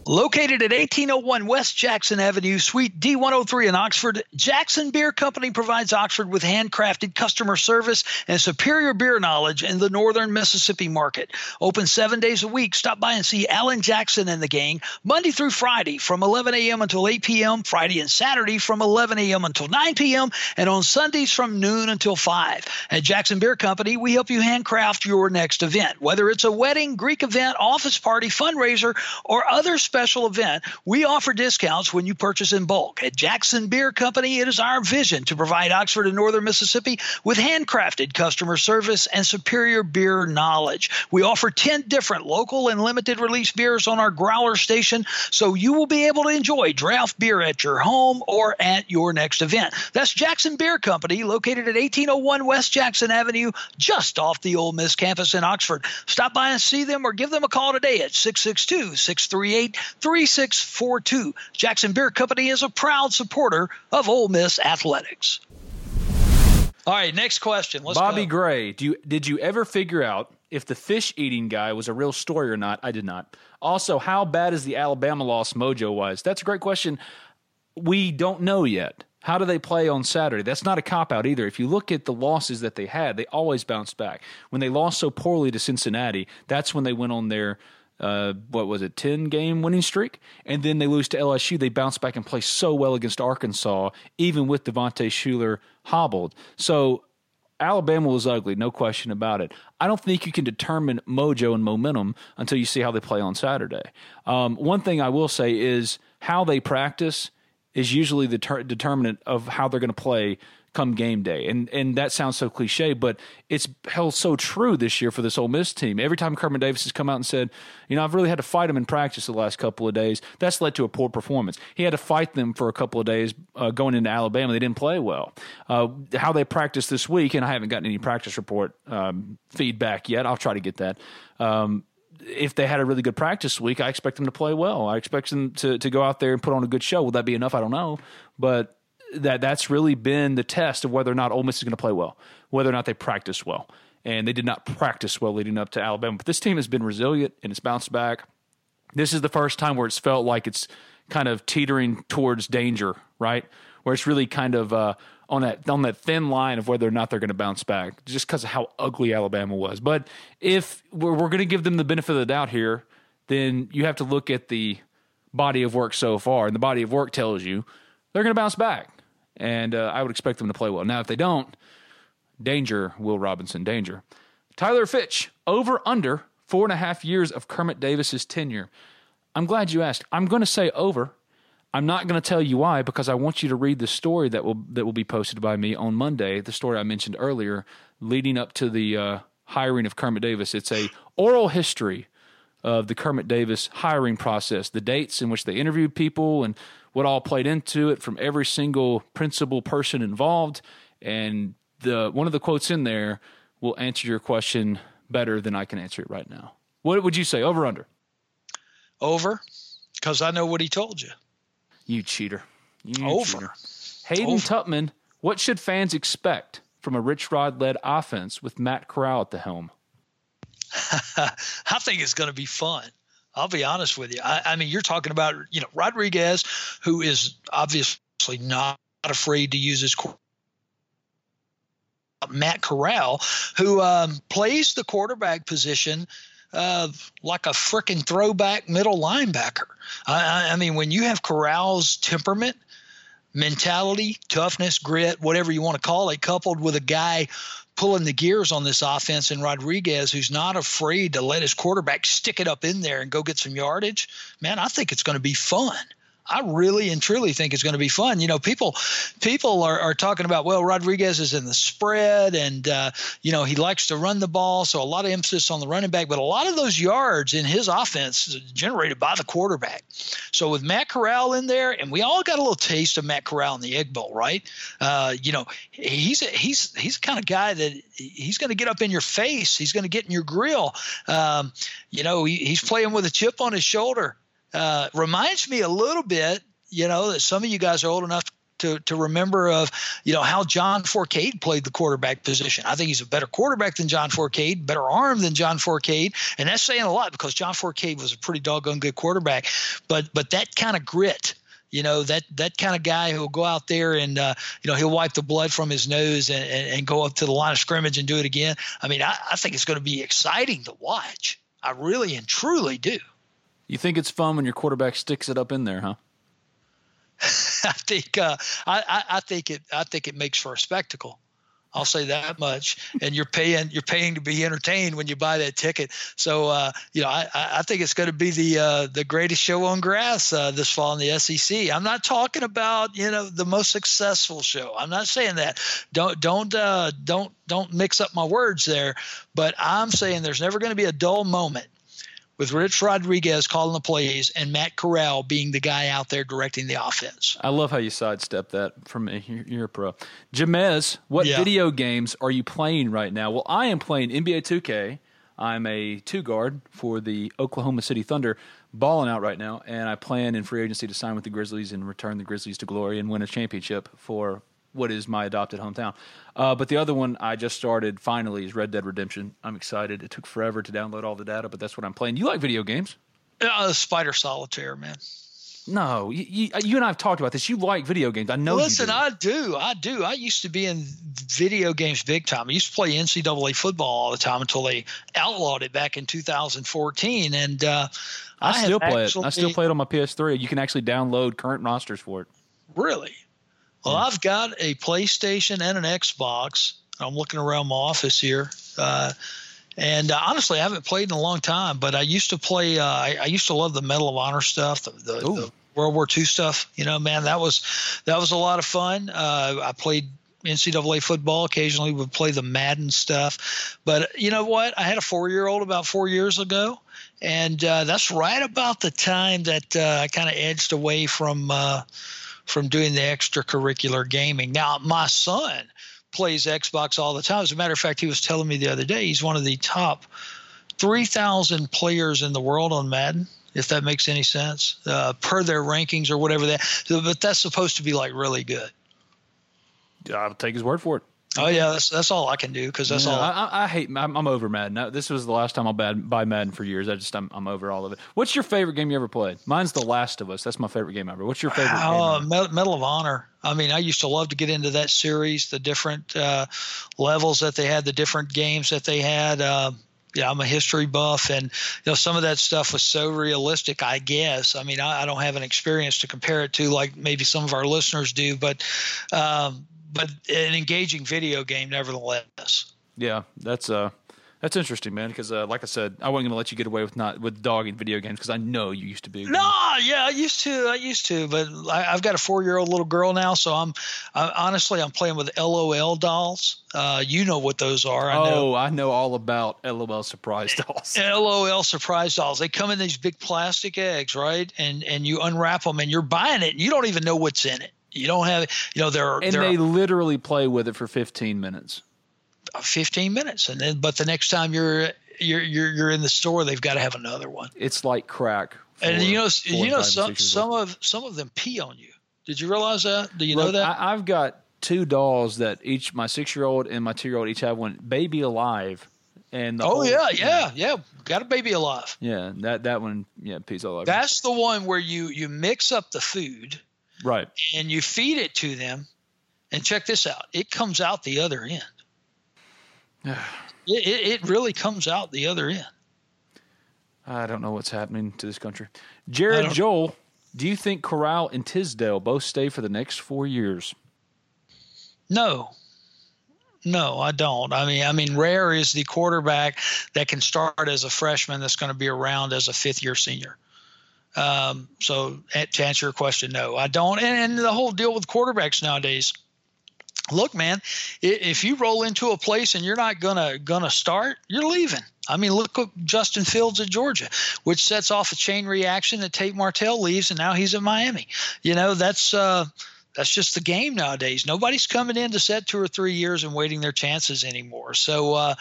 Located at 1801 West Jackson Avenue, Suite D103 in Oxford, Jackson Beer Company provides Oxford with handcrafted customer service and superior beer knowledge in the northern Mississippi market. Open seven days a week. Stop by and see Alan Jackson and the gang Monday through Friday from 11 a.m. until 8 p.m., Friday and Saturday from 11 a.m. until 9 p.m., and on Sundays from noon until 5. At Jackson Beer Company, we help you handcraft your next event. Whether it's a wedding, Greek event, office party, fundraiser, or other special special event, we offer discounts when you purchase in bulk. At Jackson Beer Company, it is our vision to provide Oxford and Northern Mississippi with handcrafted customer service and superior beer knowledge. We offer 10 different local and limited release beers on our growler station, so you will be able to enjoy draft beer at your home or at your next event. That's Jackson Beer Company, located at 1801 West Jackson Avenue, just off the Ole Miss campus in Oxford. Stop by and see them or give them a call today at 662 638 3642. Jackson Beer Company is a proud supporter of Ole Miss athletics. All right, next question. Let's Bobby go. Gray, do you did you ever figure out if the fish eating guy was a real story or not? I did not. Also, how bad is the Alabama loss mojo wise? That's a great question. We don't know yet. How do they play on Saturday? That's not a cop out either. If you look at the losses that they had, they always bounced back. When they lost so poorly to Cincinnati, that's when they went on their uh, what was it, 10 game winning streak. And then they lose to LSU. They bounce back and play so well against Arkansas, even with Devontae Shuler hobbled. So Alabama was ugly, no question about it. I don't think you can determine mojo and momentum until you see how they play on Saturday. Um, one thing I will say is how they practice is usually the ter- determinant of how they're going to play come game day. And and that sounds so cliche, but it's held so true this year for this Ole Miss team. Every time Kermit Davis has come out and said, you know, I've really had to fight them in practice the last couple of days. That's led to a poor performance. He had to fight them for a couple of days uh, going into Alabama. They didn't play well. Uh, how they practiced this week, and I haven't gotten any practice report um, feedback yet. I'll try to get that. Um, if they had a really good practice week, I expect them to play well. I expect them to, to go out there and put on a good show. Will that be enough? I don't know. But that that's really been the test of whether or not Ole Miss is going to play well, whether or not they practice well. And they did not practice well leading up to Alabama. But this team has been resilient and it's bounced back. This is the first time where it's felt like it's kind of teetering towards danger, right? Where it's really kind of uh, on that on that thin line of whether or not they're going to bounce back, just because of how ugly Alabama was. But if we're, we're going to give them the benefit of the doubt here, then you have to look at the body of work so far, and the body of work tells you they're going to bounce back and uh, I would expect them to play well. Now, if they don't, danger, Will Robinson, danger. Tyler Fitch, over under four and a half years of Kermit Davis's tenure. I'm glad you asked. I'm going to say over. I'm not going to tell you why because I want you to read the story that will that will be posted by me on Monday. The story I mentioned earlier, leading up to the uh, hiring of Kermit Davis. It's a oral history of the Kermit Davis hiring process, the dates in which they interviewed people, and what all played into it from every single principal person involved. And the one of the quotes in there will answer your question better than I can answer it right now. What would you say? Over under? Over. Because I know what he told you. You cheater. You Over. cheater. Hayden Over. Tupman, what should fans expect from a Rich Rod led offense with Matt Corral at the helm? I think it's going to be fun. I'll be honest with you. I, I mean, you're talking about you know Rodriguez, who is obviously not afraid to use his. Matt Corral, who um, plays the quarterback position uh, like a freaking throwback middle linebacker. I- I mean, when you have Corral's temperament, mentality, toughness, grit, whatever you want to call it, coupled with a guy pulling the gears on this offense and Rodriguez, who's not afraid to let his quarterback stick it up in there and go get some yardage, man, I think it's going to be fun. I really and truly think it's going to be fun. You know, people people are, are talking about well, Rodriguez is in the spread, and uh, you know he likes to run the ball, so a lot of emphasis on the running back. But a lot of those yards in his offense is generated by the quarterback. So with Matt Corral in there, and we all got a little taste of Matt Corral in the Egg Bowl, right? Uh, you know, he's a, he's he's the kind of guy that he's going to get up in your face. He's going to get in your grill. Um, you know, he, he's playing with a chip on his shoulder. Uh, reminds me a little bit, you know, that some of you guys are old enough to, to remember of, you know, how John Fourcade played the quarterback position. I think he's a better quarterback than John Fourcade, better arm than John Fourcade, and that's saying a lot because John Fourcade was a pretty doggone good quarterback. But but that kind of grit, you know, that that kind of guy who'll go out there and uh, you know he'll wipe the blood from his nose and, and, and go up to the line of scrimmage and do it again. I mean, I, I think it's going to be exciting to watch. I really and truly do. You think it's fun when your quarterback sticks it up in there, huh? I think uh, I, I, I think it I think it makes for a spectacle. I'll say that much. And you're paying you're paying to be entertained when you buy that ticket. So uh, you know I, I think it's going to be the uh, the greatest show on grass uh, this fall in the SEC. I'm not talking about you know the most successful show. I'm not saying that. Don't don't uh, don't don't mix up my words there. But I'm saying there's never going to be a dull moment with Rich Rodriguez calling the plays and Matt Corral being the guy out there directing the offense. I love how you sidestep that from me. You're, you're a pro. Jamez, what Yeah. video games are you playing right now? Well, I am playing NBA 2K. I'm a two guard for the Oklahoma City Thunder, balling out right now, and I plan in free agency to sign with the Grizzlies and return the Grizzlies to glory and win a championship for what is my adopted hometown. Uh, but the other one I just started finally is Red Dead Redemption. I'm excited. It took forever to download all the data, but that's what I'm playing. You like video games? Uh, Spider Solitaire, man. No, you, you, you and I have talked about this. You like video games. I know. Listen, you do. I do. I do. I used to be in video games big time. I used to play NCAA football all the time until they outlawed it back in 2014. And uh, I, have still play actually, it. I still play it on my PS3. You can actually download current rosters for it. Really? Well, I've got a PlayStation and an Xbox. I'm looking around my office here. Uh, and uh, honestly, I haven't played in a long time, but I used to play. Uh, I, I used to love the Medal of Honor stuff, the, the, the World War II stuff. You know, man, that was that was a lot of fun. Uh, I played NCAA football. Occasionally, would play the Madden stuff. But you know what? I had a four-year-old about four years ago, and uh, that's right about the time that uh, I kind of edged away from uh, from doing the extracurricular gaming. Now, my son plays Xbox all the time. As a matter of fact, he was telling me the other day he's one of the top 3,000 players in the world on Madden, if that makes any sense, uh, per their rankings or whatever that. But that's supposed to be like really good. I'll take his word for it. Oh yeah, that's that's all I can do because that's all. I, I, hate. I'm, I'm over Madden. This was the last time I'll bad, buy Madden for years. I just I'm, I'm over all of it. What's your favorite game you ever played? Mine's The Last of Us. That's my favorite game ever. What's your favorite? game Oh, ever? Medal of Honor. I mean, I used to love to get into that series, the different uh, levels that they had, the different games that they had. Uh, yeah, I'm a history buff, and you know some of that stuff was so realistic. I guess. I mean, I, I don't have an experience to compare it to, like maybe some of our listeners do, but um, but an engaging video game, nevertheless. Yeah, that's uh, that's interesting, man. Because uh, like I said, I wasn't going to let you get away with not with dogging video games because I know you used to be. No, yeah, I used to, I used to, but I, I've got a four-year-old little girl now, so I'm, I, honestly, I'm playing with LOL dolls. Uh, you know what those are? I know. oh, I know all about LOL surprise dolls. LOL surprise dolls. They come in these big plastic eggs, right? And and you unwrap them, and you're buying it, and you don't even know what's in it. You don't have, you know, they're and they're literally play with it for 15 minutes. Uh, 15 minutes, and then but the next time you're you're you're, you're in the store, they've got to have another one. It's like crack Four, and you know, you know, some some of some of them pee on you. Did you realize that? Do you Look, know that? I, I've got two dolls that each my six year old and my two year old each have one baby alive, and oh whole- yeah, yeah, yeah. Got a baby alive. yeah. That that one, yeah, pees all over. That's the one where you you mix up the food right. and you feed it to them, and check this out. It comes out the other end. it, it, it really comes out the other end. I don't know what's happening to this country. Jared Joel, do you think Corral and Tisdale both stay for the next four years? No. No, I don't. I mean, I mean, Rare is the quarterback that can start as a freshman that's going to be around as a fifth year senior. Um, so to answer your question, no, I don't. And, and the whole deal with quarterbacks nowadays, look, man, if you roll into a place and you're not gonna gonna start, you're leaving. I mean, look at Justin Fields at Georgia, which sets off a chain reaction that Tate Martell leaves, and now he's at Miami. You know, that's uh, that's just the game nowadays. Nobody's coming in to set two or three years and waiting their chances anymore. So uh,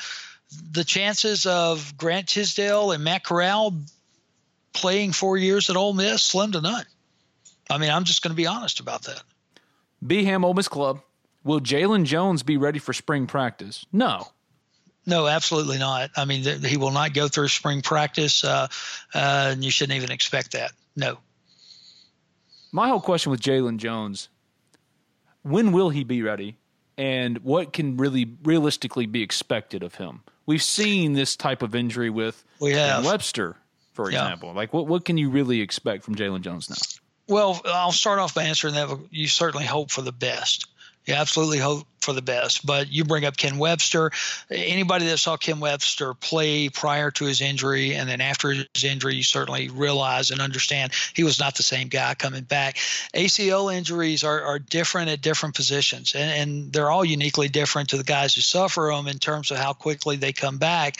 the chances of Grant Tisdale and Matt Corral playing four years at Ole Miss slim to none. I mean, I'm just going to be honest about that. Beham Ole Miss Club. Will Jalen Jones be ready for spring practice? No. No, absolutely not. I mean, th- he will not go through spring practice, uh, uh, and you shouldn't even expect that. No. My whole question with Jalen Jones: When will he be ready, and what can really realistically be expected of him? We've seen this type of injury with We have. Webster, for Yeah. example. Like, what what can you really expect from Jalen Jones now? Well, I'll start off by answering that. You certainly hope for the best. You absolutely hope for the best. But you bring up Ken Webster. Anybody that saw Ken Webster play prior to his injury and then after his injury, you certainly realize and understand he was not the same guy coming back. ACL injuries are, are different at different positions, and, and they're all uniquely different to the guys who suffer them in terms of how quickly they come back.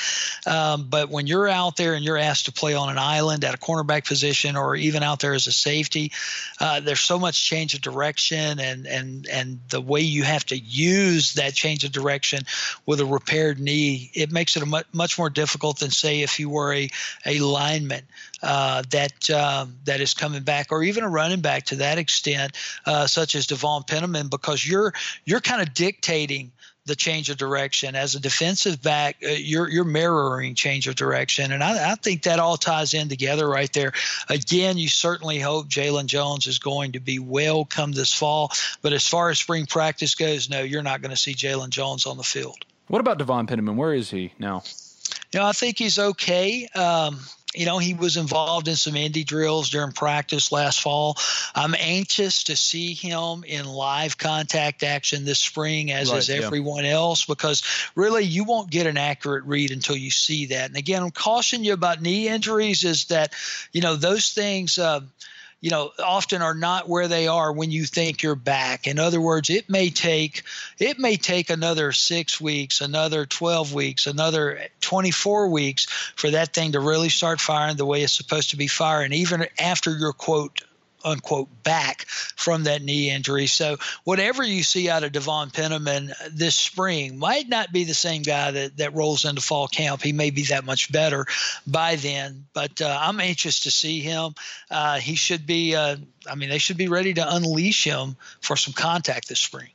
Um, but when you're out there and you're asked to play on an island at a cornerback position or even out there as a safety, uh, there's so much change of direction and and and the way you have to use that change of direction with a repaired knee, it makes it much, much more difficult than say if you were a a lineman uh, that um, that is coming back, or even a running back to that extent, uh, such as D'Vaughn Pennamon, because you're you're kind of dictating the change of direction as a defensive back. Uh, you're you're mirroring change of direction, and I, I think that all ties in together right there. Again, you certainly hope Jalen Jones is going to be well come this fall, but as far as spring practice goes, no, you're not going to see Jalen Jones on the field. What about D'Vaughn Pennamon? Where is he now? You know, I think he's okay. Um, you know, he was involved in some indie drills during practice last fall. I'm anxious to see him in live contact action this spring, as Right, is yeah. everyone else, because really you won't get an accurate read until you see that. And again, I'm cautioning you about knee injuries is that, you know, those things. Uh, you know, often are not where they are when you think you're back. In other words, it may take it may take another six weeks, another 12 weeks, another 24 weeks for that thing to really start firing the way it's supposed to be firing, even after you're quote unquote back from that knee injury. So whatever you see out of D'Vaughn Pennamon this spring might not be the same guy that, that rolls into fall camp. He may be that much better by then, but uh, I'm anxious to see him. Uh, he should be, uh, I mean, they should be ready to unleash him for some contact this spring.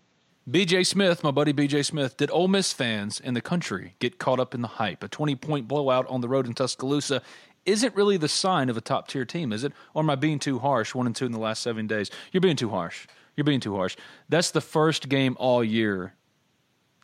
BJ Smith, my buddy BJ Smith, did Ole Miss fans in the country get caught up in the hype? A 20 point blowout on the road in Tuscaloosa isn't really the sign of a top tier team, is it? Or am I being too harsh? One and two in the last seven days. You're being too harsh. You're being too harsh. That's the first game all year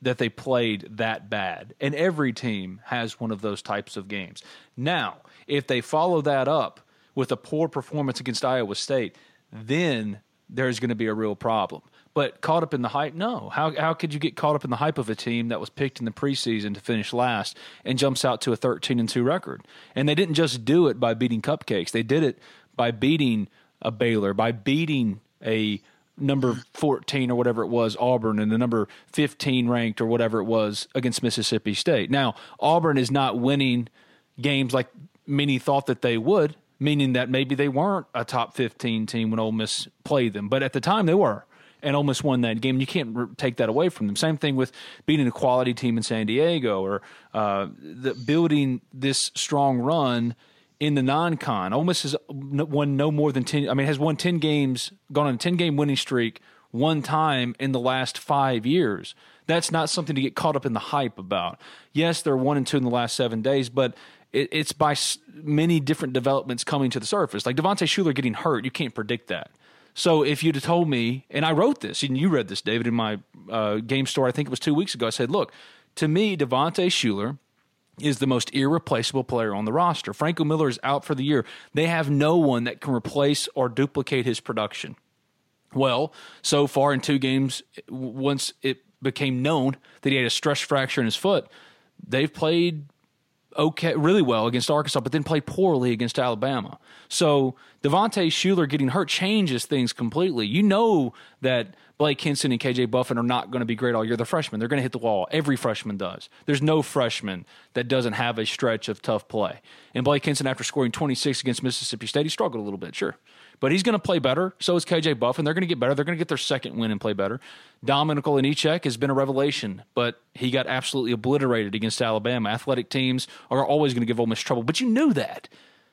that they played that bad. And every team has one of those types of games. Now, if they follow that up with a poor performance against Iowa State, then there's going to be a real problem. But caught up in the hype, no. How how could you get caught up in the hype of a team that was picked in the preseason to finish last and jumps out to a 13 and 2 record? And they didn't just do it by beating cupcakes. They did it by beating a Baylor, by beating a number 14 or whatever it was Auburn and the number 15 ranked or whatever it was against Mississippi State. Now, Auburn is not winning games like many thought that they would, meaning that maybe they weren't a top 15 team when Ole Miss played them, but at the time they were. And Miss won that game. You can't re- take that away from them. Same thing with beating a quality team in San Diego or uh, the, building this strong run in the non-con. Ole Miss has won no more than ten. I mean, has won ten games, gone on a ten game winning streak one time in the last five years. That's not something to get caught up in the hype about. Yes, they're one and two in the last seven days, but it, it's by many different developments coming to the surface. Like Devontae Shuler getting hurt, you can't predict that. So if you'd have told me, and I wrote this, and you read this, David, in my uh, game store, I think it was two weeks ago, I said, look, to me, Devontae Shuler is the most irreplaceable player on the roster. Franco Miller is out for the year. They have no one that can replace or duplicate his production. Well, so far in two games, once it became known that he had a stress fracture in his foot, they've played okay, really well against Arkansas, but then played poorly against Alabama. So Devontae Shuler getting hurt changes things completely. You know that Blake Hinson and KJ Buffen are not going to be great all year. They're freshmen. They're going to hit the wall. Every freshman does. There's no freshman that doesn't have a stretch of tough play. And Blake Hinson, after scoring 26 against Mississippi State, he struggled a little bit, sure. But he's going to play better. So is KJ Buffen. They're going to get better. They're going to get their second win and play better. Dominik Olejniczak has been a revelation, but he got absolutely obliterated against Alabama. Athletic teams are always going to give Ole Miss trouble, but you knew that.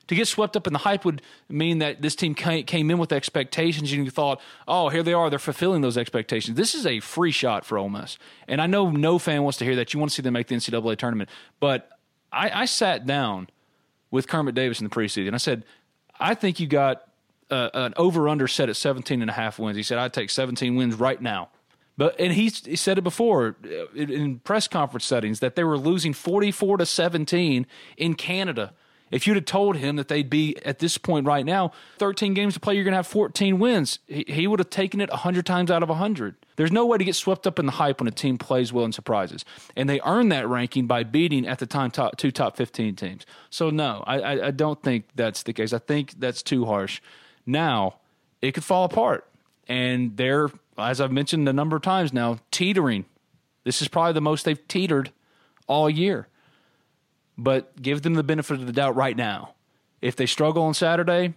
To get swept up in the hype would mean that this team came in with expectations and you thought, oh, here they are. They're fulfilling those expectations. This is a free shot for Ole Miss. And I know no fan wants to hear that. You want to see them make the NCAA tournament. But I, I sat down with Kermit Davis in the preseason. I said, I think you got uh, an over under set at 17 and a half wins. He said, I'd take 17 wins right now. But and he, he said it before uh, in press conference settings that they were losing 44 to 17 in Canada if you'd have told him that they'd be at this point right now, 13 games to play, you're going to have 14 wins, he, he would have taken it 100 times out of 100. There's no way to get swept up in the hype when a team plays well and surprises. And they earned that ranking by beating, at the time, top, two top 15 teams. So, no, I, I, I don't think that's the case. I think that's too harsh. Now, it could fall apart. And they're, as I've mentioned a number of times now, teetering. This is probably the most they've teetered all year but give them the benefit of the doubt right now. If they struggle on Saturday,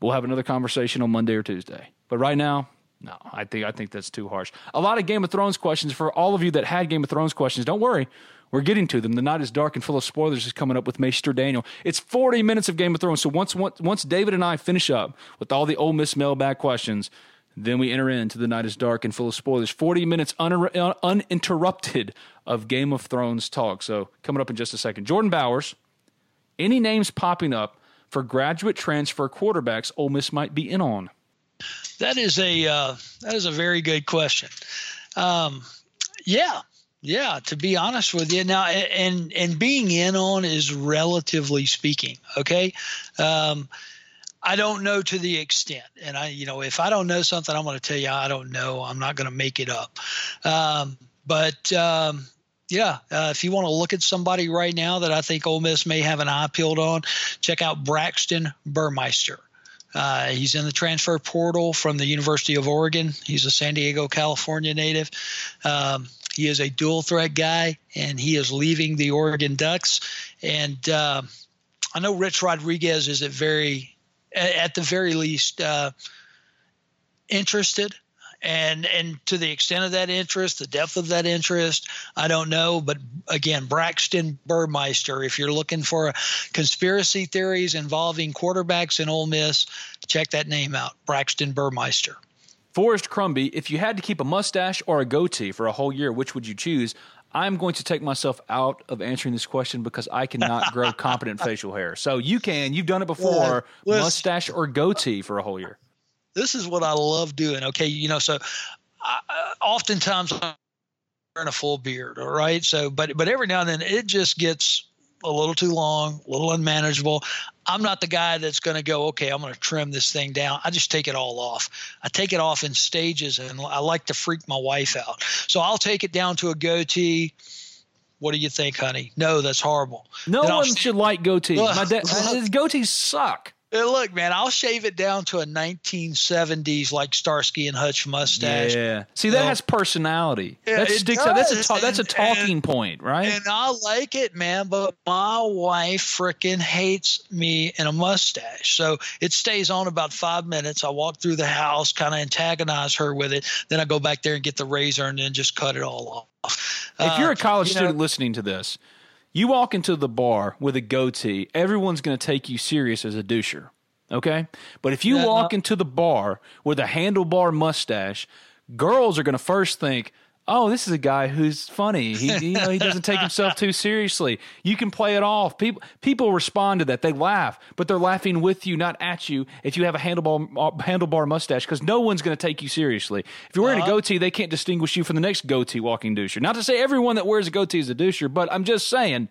we'll have another conversation on Monday or Tuesday. But right now, no, I think I think that's too harsh. A lot of Game of Thrones questions for all of you that had Game of Thrones questions. Don't worry, we're getting to them. The night is dark and full of spoilers is coming up with Maester Daniel. It's 40 minutes of Game of Thrones. So once once once David and I finish up with all the Ole Miss mailbag questions, then we enter into the night is dark and full of spoilers. 40 minutes un- uninterrupted of Game of Thrones talk. So coming up in just a second. Jordan Bowers, any names popping up for graduate transfer quarterbacks Ole Miss might be in on? That is a uh, that is a very good question. Um, yeah, yeah. To be honest with you, now and and being in on is relatively speaking. Okay. Um, I don't know to the extent, and I, you know, if I don't know something, I'm going to tell you I don't know. I'm not going to make it up. Um, but um, yeah, uh, if you want to look at somebody right now that I think Ole Miss may have an eye peeled on, check out Braxton Burmeister. Uh, he's in the transfer portal from the University of Oregon. He's a San Diego, California native. Um, he is a dual threat guy, and he is leaving the Oregon Ducks. And uh, I know Rich Rodriguez is at very at the very least uh, interested and and to the extent of that interest, the depth of that interest, I don't know. But again, Braxton Burmeister, if you're looking for conspiracy theories involving quarterbacks in Ole Miss, check that name out, Braxton Burmeister. Forrest Crumby, if you had to keep a mustache or a goatee for a whole year, which would you choose? I'm going to take myself out of answering this question because I cannot grow competent facial hair. So you can. You've done it before. Mustache or goatee for a whole year. This is what I love doing. Okay, you know, so I, oftentimes I'm wearing a full beard. All right, so but but every now and then it just gets a little too long, a little unmanageable. I'm not the guy that's going to go, okay, I'm going to trim this thing down. I just take it all off. I take it off in stages and I like to freak my wife out. So I'll take it down to a goatee. What do you think, honey? No, that's horrible. No then one should like goatees. My dad, his goatees suck. Look, man, I'll shave it down to a 1970s like Starsky and Hutch mustache. Yeah. See, that has personality. Yeah, that sticks out. That's a ta- that's a talking and, point, right? And I like it, man. But my wife freaking hates me in a mustache, so it stays on about five minutes. I walk through the house, kind of antagonize her with it. Then I go back there and get the razor and then just cut it all off. If you're a uh, college uh, student know, listening to this You walk into the bar with a goatee, everyone's going to take you serious as a doucher. Okay? But if you Yeah, walk no. into the bar with a handlebar mustache, girls are going to first think, "Oh, this is a guy who's funny. He you know, he doesn't take himself too seriously." You can play it off. People people respond to that. They laugh, but they're laughing with you, not at you. If you have a handlebar uh, handlebar mustache because no one's going to take you seriously. If you're wearing a uh-huh. goatee, they can't distinguish you from the next goatee walking doucher. Not to say everyone that wears a goatee is a doucher, but I'm just saying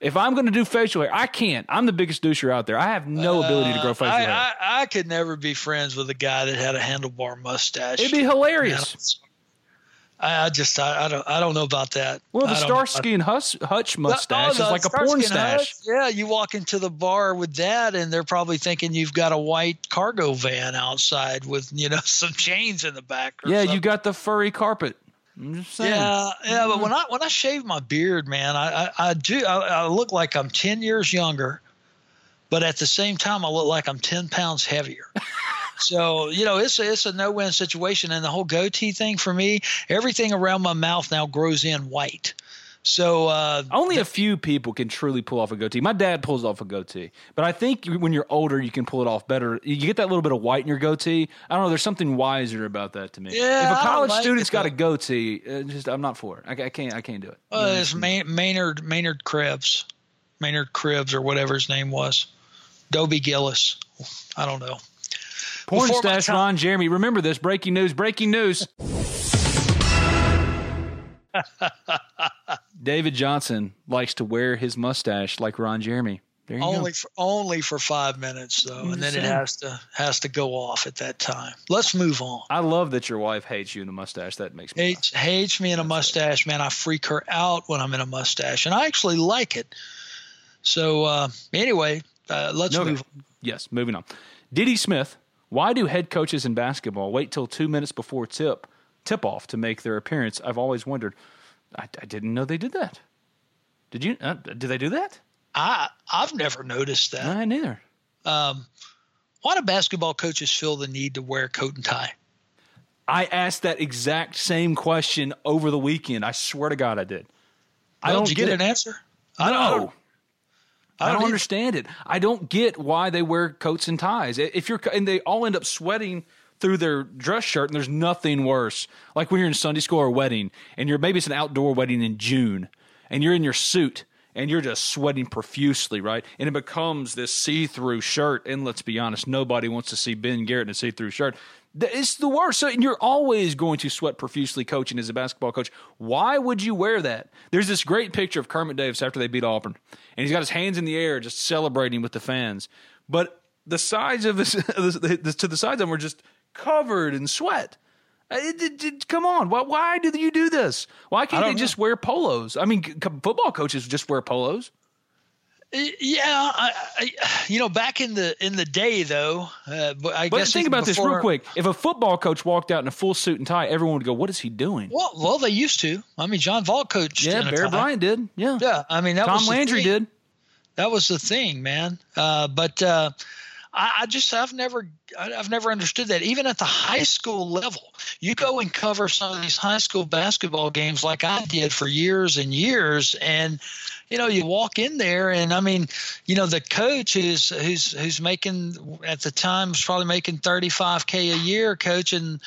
if I'm going to do facial hair, I can't. I'm the biggest doucher out there. I have no ability to grow uh, facial I, hair. I, I could never be friends with a guy that had a handlebar mustache. It'd be hilarious. I, I just I, I don't I don't know about that. Well, the. Starsky and Hutch Oh, mustache is like a Starsky porn and stash. Hutch, Yeah, you walk into the bar with that, and they're probably thinking you've got a white cargo van outside with you know some chains in the back. Or Yeah, something. you got the furry carpet. I'm just saying. Yeah, yeah, but mm-hmm. when I when I shave my beard, man, I I, I do I, I look like I'm ten years younger, but at the same time, I look like I'm ten pounds heavier. so you know, it's a, it's a no win situation, and the whole goatee thing for me, everything around my mouth now grows in white. So uh, Only a few people can truly pull off a goatee. My dad pulls off a goatee, but I think when you're older, you can pull it off better. You get that little bit of white in your goatee. I don't know. There's something wiser about that to me. Yeah, if a college like student's it, got a goatee, uh, just I'm not for it. I, I can't. I can't do it. uh, it's May- Maynard Maynard Krebs, Maynard Krebs or whatever his name was, Dobie Gillis. I don't know. Porn stash time- Ron Jeremy. Remember this breaking news. Breaking news. David Johnson likes to wear his mustache like Ron Jeremy. There you only go. for only for five minutes though, and then it has to has to go off at that time. Let's move on. I love that your wife hates you in a mustache. That makes me. Hates hates me in a mustache, man. I freak her out when I'm in a mustache, and I actually like it. So uh, anyway, uh, let's No, move. Yes, moving on. Diddy Smith. Why do head coaches in basketball wait till two minutes before tip tip off to make their appearance? I've always wondered. I, I didn't know they did that. Did you? Uh, did they do that? I I've never noticed that. I neither. Um, why do basketball coaches feel the need to wear coat and tie? I asked that exact same question over the weekend. I swear to God, I did. I don't did you get, get an answer? I don't- I don't- I don't understand it. I don't get why they wear coats and ties. If you're and they all end up sweating through their dress shirt, and there's nothing worse. Like when you're in Sunday school or a wedding, and you're maybe it's an outdoor wedding in June, and you're in your suit and you're just sweating profusely, right? And it becomes this see-through shirt. And let's be honest, nobody wants to see Ben Garrett in a see-through shirt. It's the worst. So and you're always going to sweat profusely coaching as a basketball coach. Why would you wear that? There's this great picture of Kermit Davis after they beat Auburn, and he's got his hands in the air, just celebrating with the fans. But the sides of his, to the sides of him were just covered in sweat. Uh, It, it- it- come on, why, why do you do this? Why can't they just wear polos? I mean, football coaches just wear polos. Yeah, I, I, you know, back in the in the day though, uh, but I But think about this real quick. If a football coach walked out in a full suit and tie, everyone would go, "What is he doing?" Well, well, they used to. I mean, John Vaught coached. Yeah, Bear. Bryant did. Yeah, Yeah, I mean that Tom Landry did. That was the thing, man. Uh, but uh, I, I just I've never I've never understood that. Even at the high school level, you go and cover some of these high school basketball games like I did for years and years, and you know you walk in there and I mean, you know the coach who's who's who's making at the time was probably making 35k a year coaching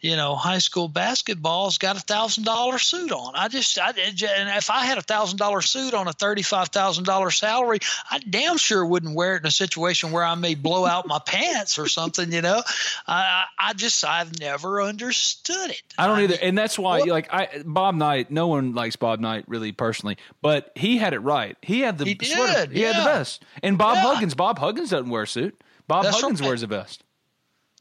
you know, high school basketball's got a thousand dollar suit on. I just, I, and if I had a thousand dollar suit on a thirty five thousand dollar salary, I damn sure wouldn't wear it in a situation where I may blow out my pants or something. You know, I, I I just, I've never understood it. I don't either, and that's why, like, I Bob Knight. No one likes Bob Knight really personally, but he had it right. He had the He sweater. did, He had the yeah. vest. And Bob Yeah. Huggins. Bob Huggins doesn't wear a suit. Bob That's Huggins right. wears a vest.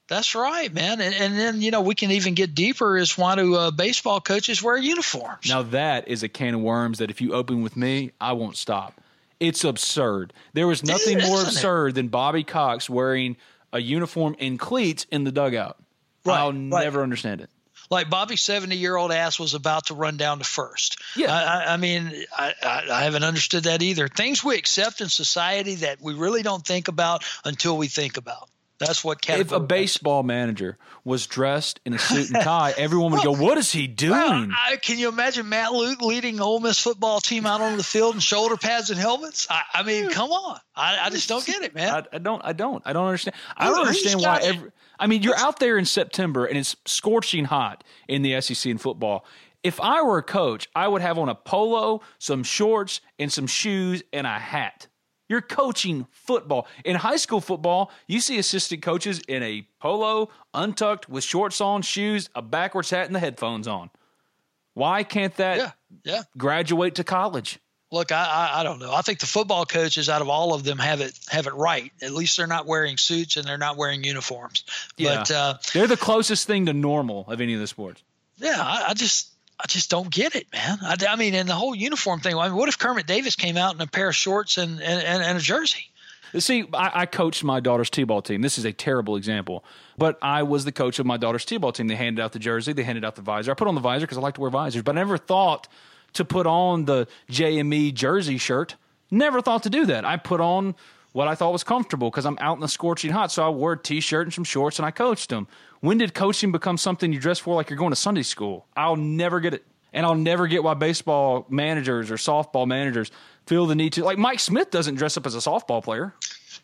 That's right, man. And, and then you know we can even get deeper is why do uh, baseball coaches wear uniforms? Now that is a can of worms that if you open with me, I won't stop. It's absurd. There was nothing more Isn't it? absurd than Bobby Cox wearing a uniform and cleats in the dugout. Right, I'll right. never understand it. like Bobby's 70 year old ass was about to run down to first. Yeah. I, I, I mean, I, I, I haven't understood that either. Things we accept in society that we really don't think about until we think about. That's what. If a baseball manager was dressed in a suit and tie, everyone would go, "What is he doing?" Well, I, can you imagine Matt Luke leading Ole Miss football team out on the field in shoulder pads and helmets? I, I mean, come on. I, I, just don't get it, man. I, I, don't. I don't. I don't understand. I don't understand why every. I mean, you're out there in September and it's scorching hot in the SEC in football. If I were a coach, I would have on a polo, some shorts, and some shoes and a hat. You're coaching football. In high school football, you see assistant coaches in a polo, untucked, with shorts on, shoes, a backwards hat, and the headphones on. Why can't that yeah, yeah. graduate to college? Look, I, I, I don't know. I think the football coaches out of all of them have it have it right. At least they're not wearing suits and they're not wearing uniforms. Yeah. But uh, they're the closest thing to normal of any of the sports. Yeah, I, I just I just don't get it, man. I, I, mean, and the whole uniform thing. I mean, what if Kermit Davis came out in a pair of shorts and and, and, a jersey? See, I, I, coached my daughter's t-ball team. This is a terrible example, but I was the coach of my daughter's t-ball team. They handed out the jersey, they handed out the visor. I put on the visor because I like to wear visors, but I never thought to put on the JME jersey shirt. Never thought to do that. I put on what I thought was comfortable because I'm out in the scorching hot. So I wore a t-shirt and some shorts and I coached them. When did coaching become something you dress for like you're going to Sunday school? I'll never get it. And I'll never get why baseball managers or softball managers feel the need to. Like Mike Smith doesn't dress up as a softball player.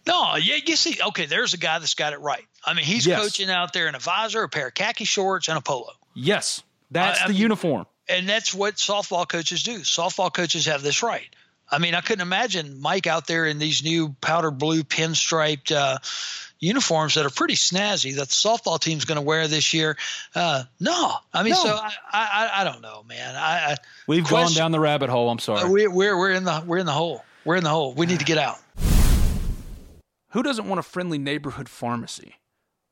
No, yeah, you see, okay, there's a guy that's got it right. I mean, he's yes. coaching out there in a visor, a pair of khaki shorts, and a polo. Yes, that's the mean, uniform. And that's what softball coaches do. Softball coaches have this right. I mean, I couldn't imagine Mike out there in these new powder blue pinstriped uh, uniforms that are pretty snazzy that the softball team's going to wear this year. Uh, no, I mean, no. so I, I, I, don't know, man. I, I we've question, gone down the rabbit hole. I'm sorry. We, we're we're in the we're in the hole. We're in the hole. We need to get out. Who doesn't want a friendly neighborhood pharmacy?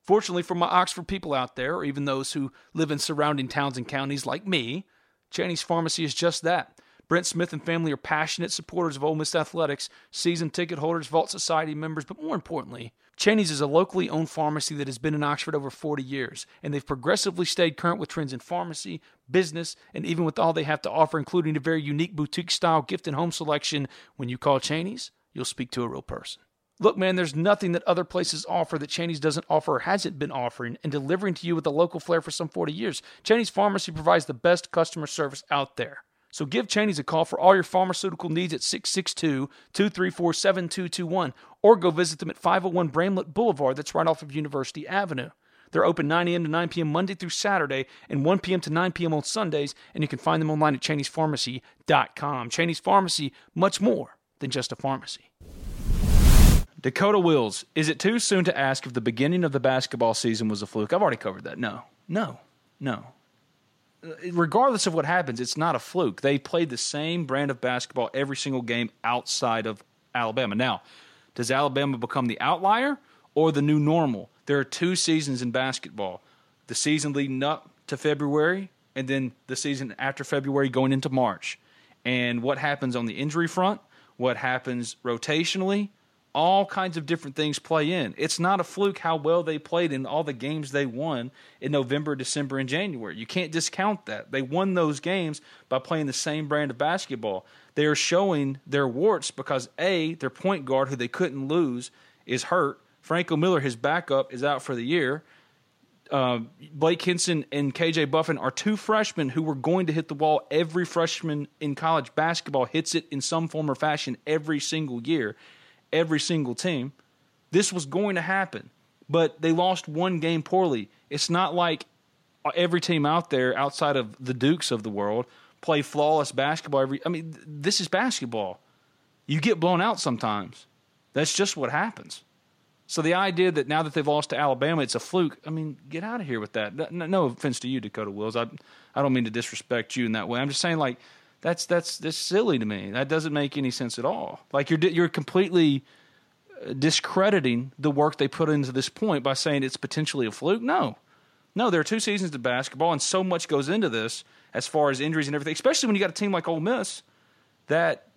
Fortunately for my Oxford people out there, or even those who live in surrounding towns and counties like me, Cheney's Pharmacy is just that. Brent Smith and family are passionate supporters of Ole Miss athletics, season ticket holders, Vaught Society members, but more importantly, Cheney's is a locally owned pharmacy that has been in Oxford over 40 years, and they've progressively stayed current with trends in pharmacy, business, and even with all they have to offer, including a very unique boutique style gift and home selection. When you call Cheney's, you'll speak to a real person. Look, man, there's nothing that other places offer that Cheney's doesn't offer or hasn't been offering and delivering to you with a local flair for some 40 years. Cheney's Pharmacy provides the best customer service out there. So give Cheney's a call for all your pharmaceutical needs at 662 234 7221 or go visit them at 501 Bramlett Boulevard, that's right off of University Avenue. They're open 9 a.m. to 9 p.m. Monday through Saturday and 1 p.m. to 9 p.m. on Sundays, and you can find them online at Cheney'sPharmacy.com. Cheney's Pharmacy, much more than just a pharmacy. Dakota Wills, is it too soon to ask if the beginning of the basketball season was a fluke? I've already covered that. No, no, no regardless of what happens, it's not a fluke. They played the same brand of basketball every single game outside of Alabama. Now, does Alabama become the outlier or the new normal? There are two seasons in basketball the season leading up to February, and then the season after February going into March. And what happens on the injury front, what happens rotationally, all kinds of different things play in. It's not a fluke how well they played in all the games they won in November, December, and January. You can't discount that. They won those games by playing the same brand of basketball. They are showing their warts because A, their point guard, who they couldn't lose, is hurt. Franco Miller, his backup, is out for the year. Uh, Blake Hinson and KJ Buffen are two freshmen who were going to hit the wall. Every freshman in college basketball hits it in some form or fashion every single year every single team. This was going to happen, but they lost one game poorly. It's not like every team out there outside of the Dukes of the world play flawless basketball every I mean this is basketball. You get blown out sometimes. That's just what happens. So the idea that now that they've lost to Alabama, it's a fluke. I mean, get out of here with that. No, offense to you, Dakota Wills. I I don't mean to disrespect you in that way. I'm just saying like that's that's that's silly to me. That doesn't make any sense at all. Like you're you're completely uh, discrediting the work they put into this point by saying it's potentially a fluke. No, no, there are two seasons of basketball, and so much goes into this as far as injuries and everything. Especially when you got a team like Ole Miss that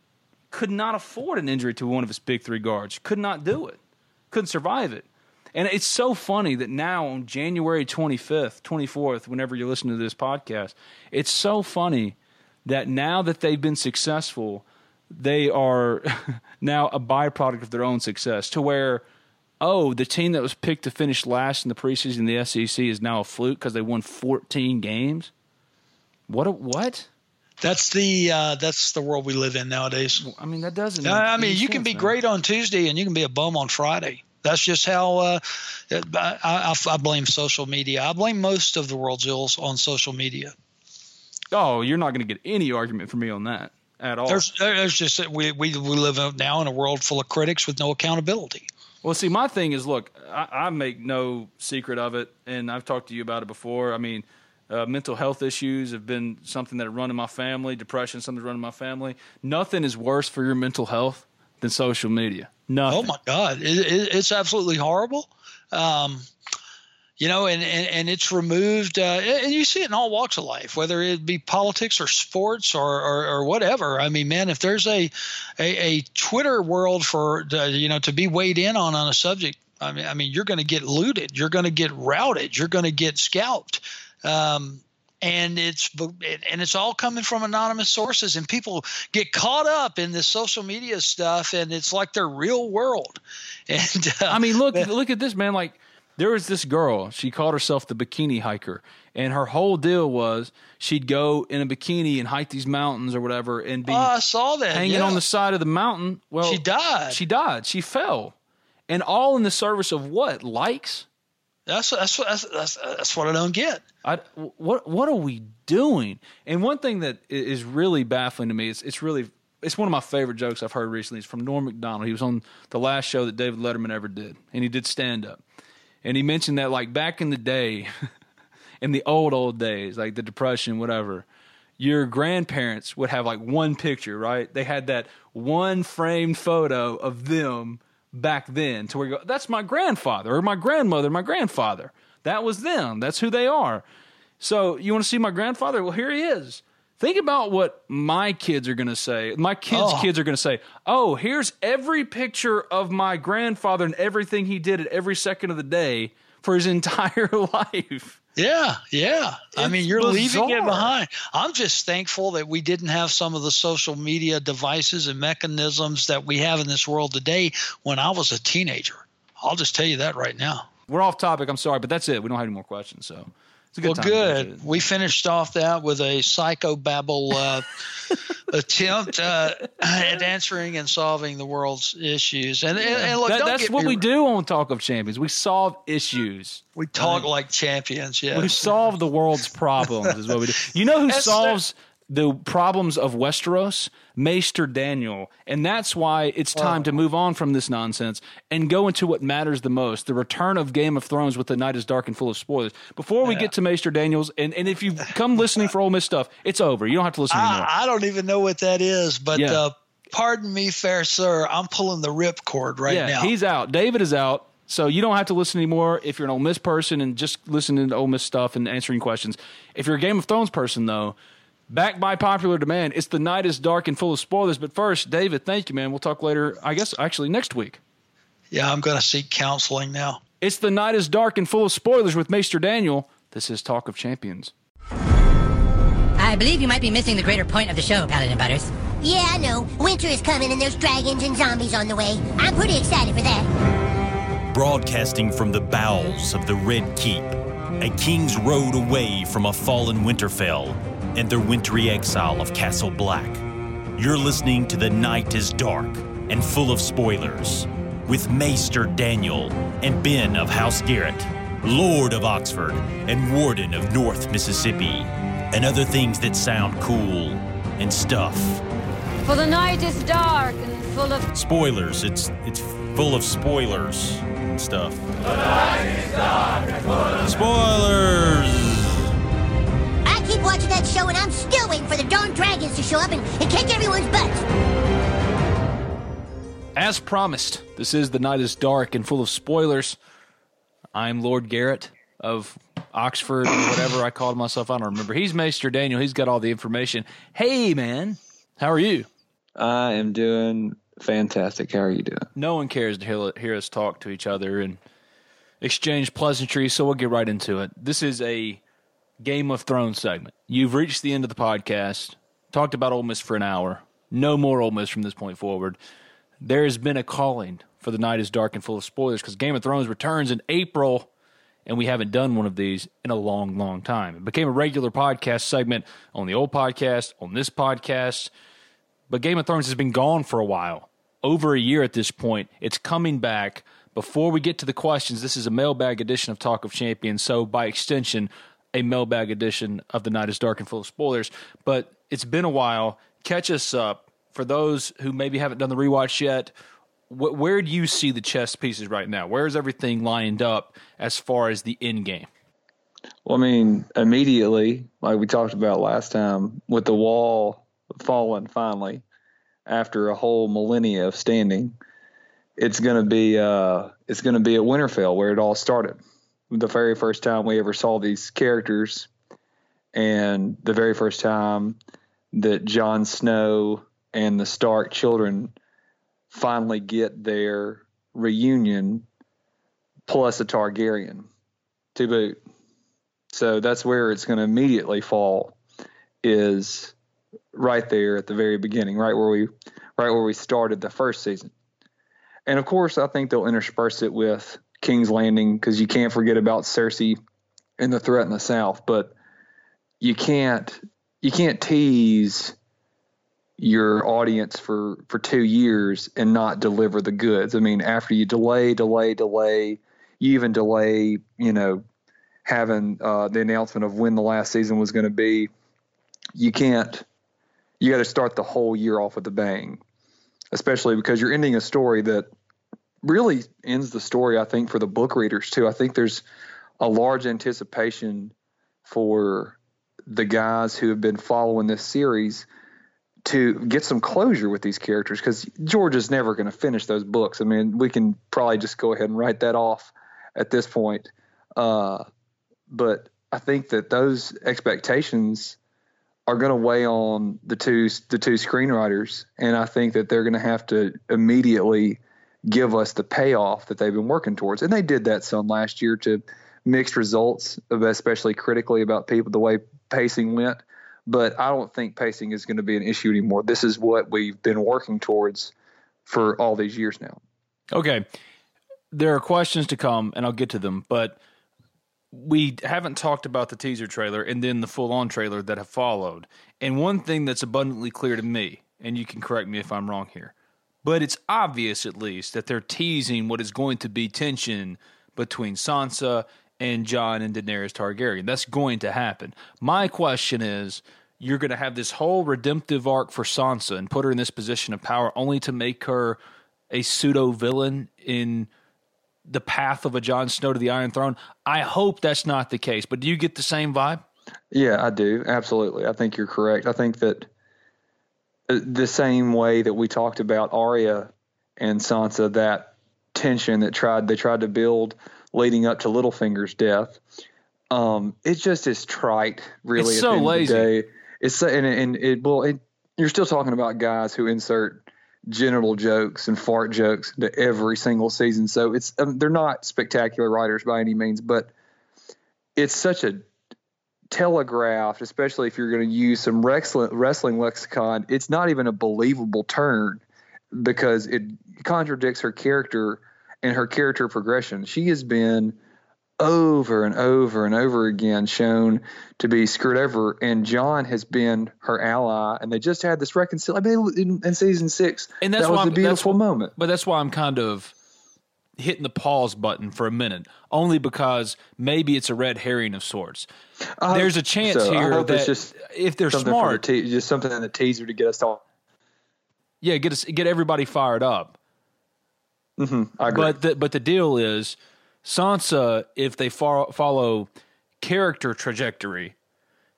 could not afford an injury to one of its big three guards. Could not do it. Couldn't survive it. And it's so funny that now on January 25th, 24th, whenever you're listening to this podcast, it's so funny that now that they've been successful, they are now a byproduct of their own success to where oh, the team that was picked to finish last in the preseason in the SEC is now a fluke because they won 14 games. What? A, what? That's the uh, that's the world we live in nowadays. I mean, that doesn't. I mean, you can be man. great on Tuesday and you can be a bum on Friday. That's just how uh, I, I, I, blame social media. I blame most of the world's ills on social media. Oh, you're not going to get any argument from me on that at all. There's, there's just we, we we live now in a world full of critics with no accountability. Well, see, my thing is, look, I, I make no secret of it, and I've talked to you about it before. I mean, uh, mental health issues have been something that run in my family. Depression, something run in my family. Nothing is worse for your mental health than social media. Nothing. Oh my God, it, it, it's absolutely horrible. Um, you know, and, and, and it's removed, uh, and you see it in all walks of life, whether it be politics or sports or, or, or whatever. I mean, man, if there's a, a, a Twitter world for, uh, you know, to be weighed in on on a subject, I mean, I mean, you're going to get looted, you're going to get routed, you're going to get scalped. Um, and it's and it's all coming from anonymous sources and people get caught up in this social media stuff and it's like their real world and uh, i mean look look at this man like there was this girl she called herself the bikini hiker and her whole deal was she'd go in a bikini and hike these mountains or whatever and be oh, I saw that hanging yeah. on the side of the mountain well she died she died she fell and all in the service of what likes that's that's that's that's, that's what I don't get. I, what what are we doing? And one thing that is really baffling to me is it's really it's one of my favorite jokes I've heard recently. It's from Norm Macdonald. He was on the last show that David Letterman ever did, and he did stand up, and he mentioned that like back in the day, in the old old days, like the Depression, whatever. Your grandparents would have like one picture, right? They had that one framed photo of them back then to where you go, that's my grandfather or my grandmother, my grandfather. That was them. That's who they are. So you want to see my grandfather? Well, here he is. Think about what my kids are going to say. My kids' oh. kids are going to say, "Oh, here's every picture of my grandfather and everything he did at every second of the day for his entire life." Yeah, yeah. It's I mean, you're bizarre. leaving it behind. I'm just thankful that we didn't have some of the social media devices and mechanisms that we have in this world today when I was a teenager. I'll just tell you that right now. We're off topic. I'm sorry, but that's it. We don't have any more questions. So well, good. We finished off that with a psychobabble uh, attempt uh, at answering and solving the world's issues. And, and, and look, that, that's what we do on Talk of Champions. We solve issues. We talk like champions. Yeah, we solve the world's problems. is what we do. You know who solves the problems of Westeros, Maester Daniel. And that's why it's time to move on from this nonsense and go into what matters the most the return of Game of Thrones with The Night is Dark and Full of Spoilers. Before we yeah. get to Maester Daniels, and, and if you've come listening for Ole Miss stuff, it's over. You don't have to listen anymore. I, I don't even know what that is, but. Yeah. Uh, pardon me, fair sir, I'm pulling the rip cord right yeah, now. He's out. David is out. So you don't have to listen anymore if you're an Ole Miss person and just listening to Ole Miss stuff and answering questions. If you're a Game of Thrones person, though, Back by popular demand, it's the night is dark and full of spoilers. But first, David, thank you, man. We'll talk later. I guess actually next week. Yeah, I'm going to seek counseling now. It's the night is dark and full of spoilers with Maester Daniel. This is Talk of Champions. I believe you might be missing the greater point of the show, Paladin Butters. Yeah, I know. Winter is coming and there's dragons and zombies on the way. I'm pretty excited for that. Broadcasting from the bowels of the Red Keep, a king's road away from a fallen Winterfell and their wintry exile of Castle Black. You're listening to The Night is Dark and Full of Spoilers with Maester Daniel and Ben of House Garrett, Lord of Oxford and Warden of North Mississippi, and other things that sound cool and stuff. For the night is dark and full of spoilers. It's it's full of spoilers and stuff. The night is dark and full of spoilers keep watching that show, and I'm still waiting for the darn dragons to show up and, and kick everyone's butts. As promised, this is The Night is Dark and full of spoilers. I'm Lord Garrett of Oxford, whatever I called myself. I don't remember. He's Maester Daniel. He's got all the information. Hey, man. How are you? I am doing fantastic. How are you doing? No one cares to hear, hear us talk to each other and exchange pleasantries, so we'll get right into it. This is a Game of Thrones segment. You've reached the end of the podcast. Talked about Ole Miss for an hour. No more Ole Miss from this point forward. There has been a calling for The Night is Dark and Full of Spoilers because Game of Thrones returns in April, and we haven't done one of these in a long, long time. It became a regular podcast segment on the old podcast, on this podcast, but Game of Thrones has been gone for a while, over a year at this point. It's coming back. Before we get to the questions, this is a mailbag edition of Talk of Champions, so by extension, a mailbag edition of The Night is Dark and Full of Spoilers. But it's been a while. Catch us up. For those who maybe haven't done the rewatch yet, wh- where do you see the chess pieces right now? Where is everything lined up as far as the end game? Well, I mean, immediately, like we talked about last time, with the wall falling finally after a whole millennia of standing, it's gonna be uh, it's gonna be at Winterfell where it all started. The very first time we ever saw these characters, and the very first time that Jon Snow and the Stark children finally get their reunion plus a Targaryen to boot. So that's where it's going to immediately fall is right there at the very beginning, right where we right where we started the first season. And of course, I think they'll intersperse it with King's Landing because you can't forget about Cersei and the threat in the south, but you can't you can't tease your audience for for two years and not deliver the goods. I mean, after you delay, delay, delay, you even delay, you know, having uh, the announcement of when the last season was going to be. You can't. You got to start the whole year off with a bang, especially because you're ending a story that really ends the story. I think for the book readers too. I think there's a large anticipation for the guys who have been following this series to get some closure with these characters because George is never going to finish those books. I mean, we can probably just go ahead and write that off at this point. Uh, but I think that those expectations are going to weigh on the two the two screenwriters, and I think that they're going to have to immediately give us the payoff that they've been working towards, and they did that some last year to mixed results, especially critically about people the way pacing went but I don't think pacing is going to be an issue anymore. This is what we've been working towards for all these years now. Okay. There are questions to come, and I'll get to them, but we haven't talked about the teaser trailer and then the full on trailer that have followed. And one thing that's abundantly clear to me, and you can correct me if I'm wrong here, but it's obvious at least that they're teasing what is going to be tension between Sansa and Jon and Daenerys Targaryen. That's going to happen. My question is you're going to have this whole redemptive arc for Sansa and put her in this position of power only to make her a pseudo villain in the path of a Jon Snow to the Iron Throne. I hope that's not the case, but do you get the same vibe? Yeah, I do. Absolutely. I think you're correct. I think that the same way that we talked about Arya and Sansa, that tension that tried they tried to build leading up to Littlefinger's death. Um, it just is trite, really. It's so lazy. It's so, and, and it well, it, you're still talking about guys who insert genital jokes and fart jokes into every single season. So it's um, they're not spectacular writers by any means, but it's such a telegraphed, especially if you're going to use some wrestling, wrestling lexicon. It's not even a believable turn because it contradicts her character and her character progression. She has been over and over and over again shown to be screwed over, and Jon has been her ally, and they just had this reconciliation I mean, in, in, season six. And that's that was why a beautiful moment. But that's why I'm kind of hitting the pause button for a minute, only because maybe it's a red herring of sorts. There's a chance so. here that just if they're smart, the te- just something in the teaser to get us all. Yeah, get us get everybody fired up. Mm-hmm, I agree. But the, but the deal is Sansa, if they fo- follow character trajectory,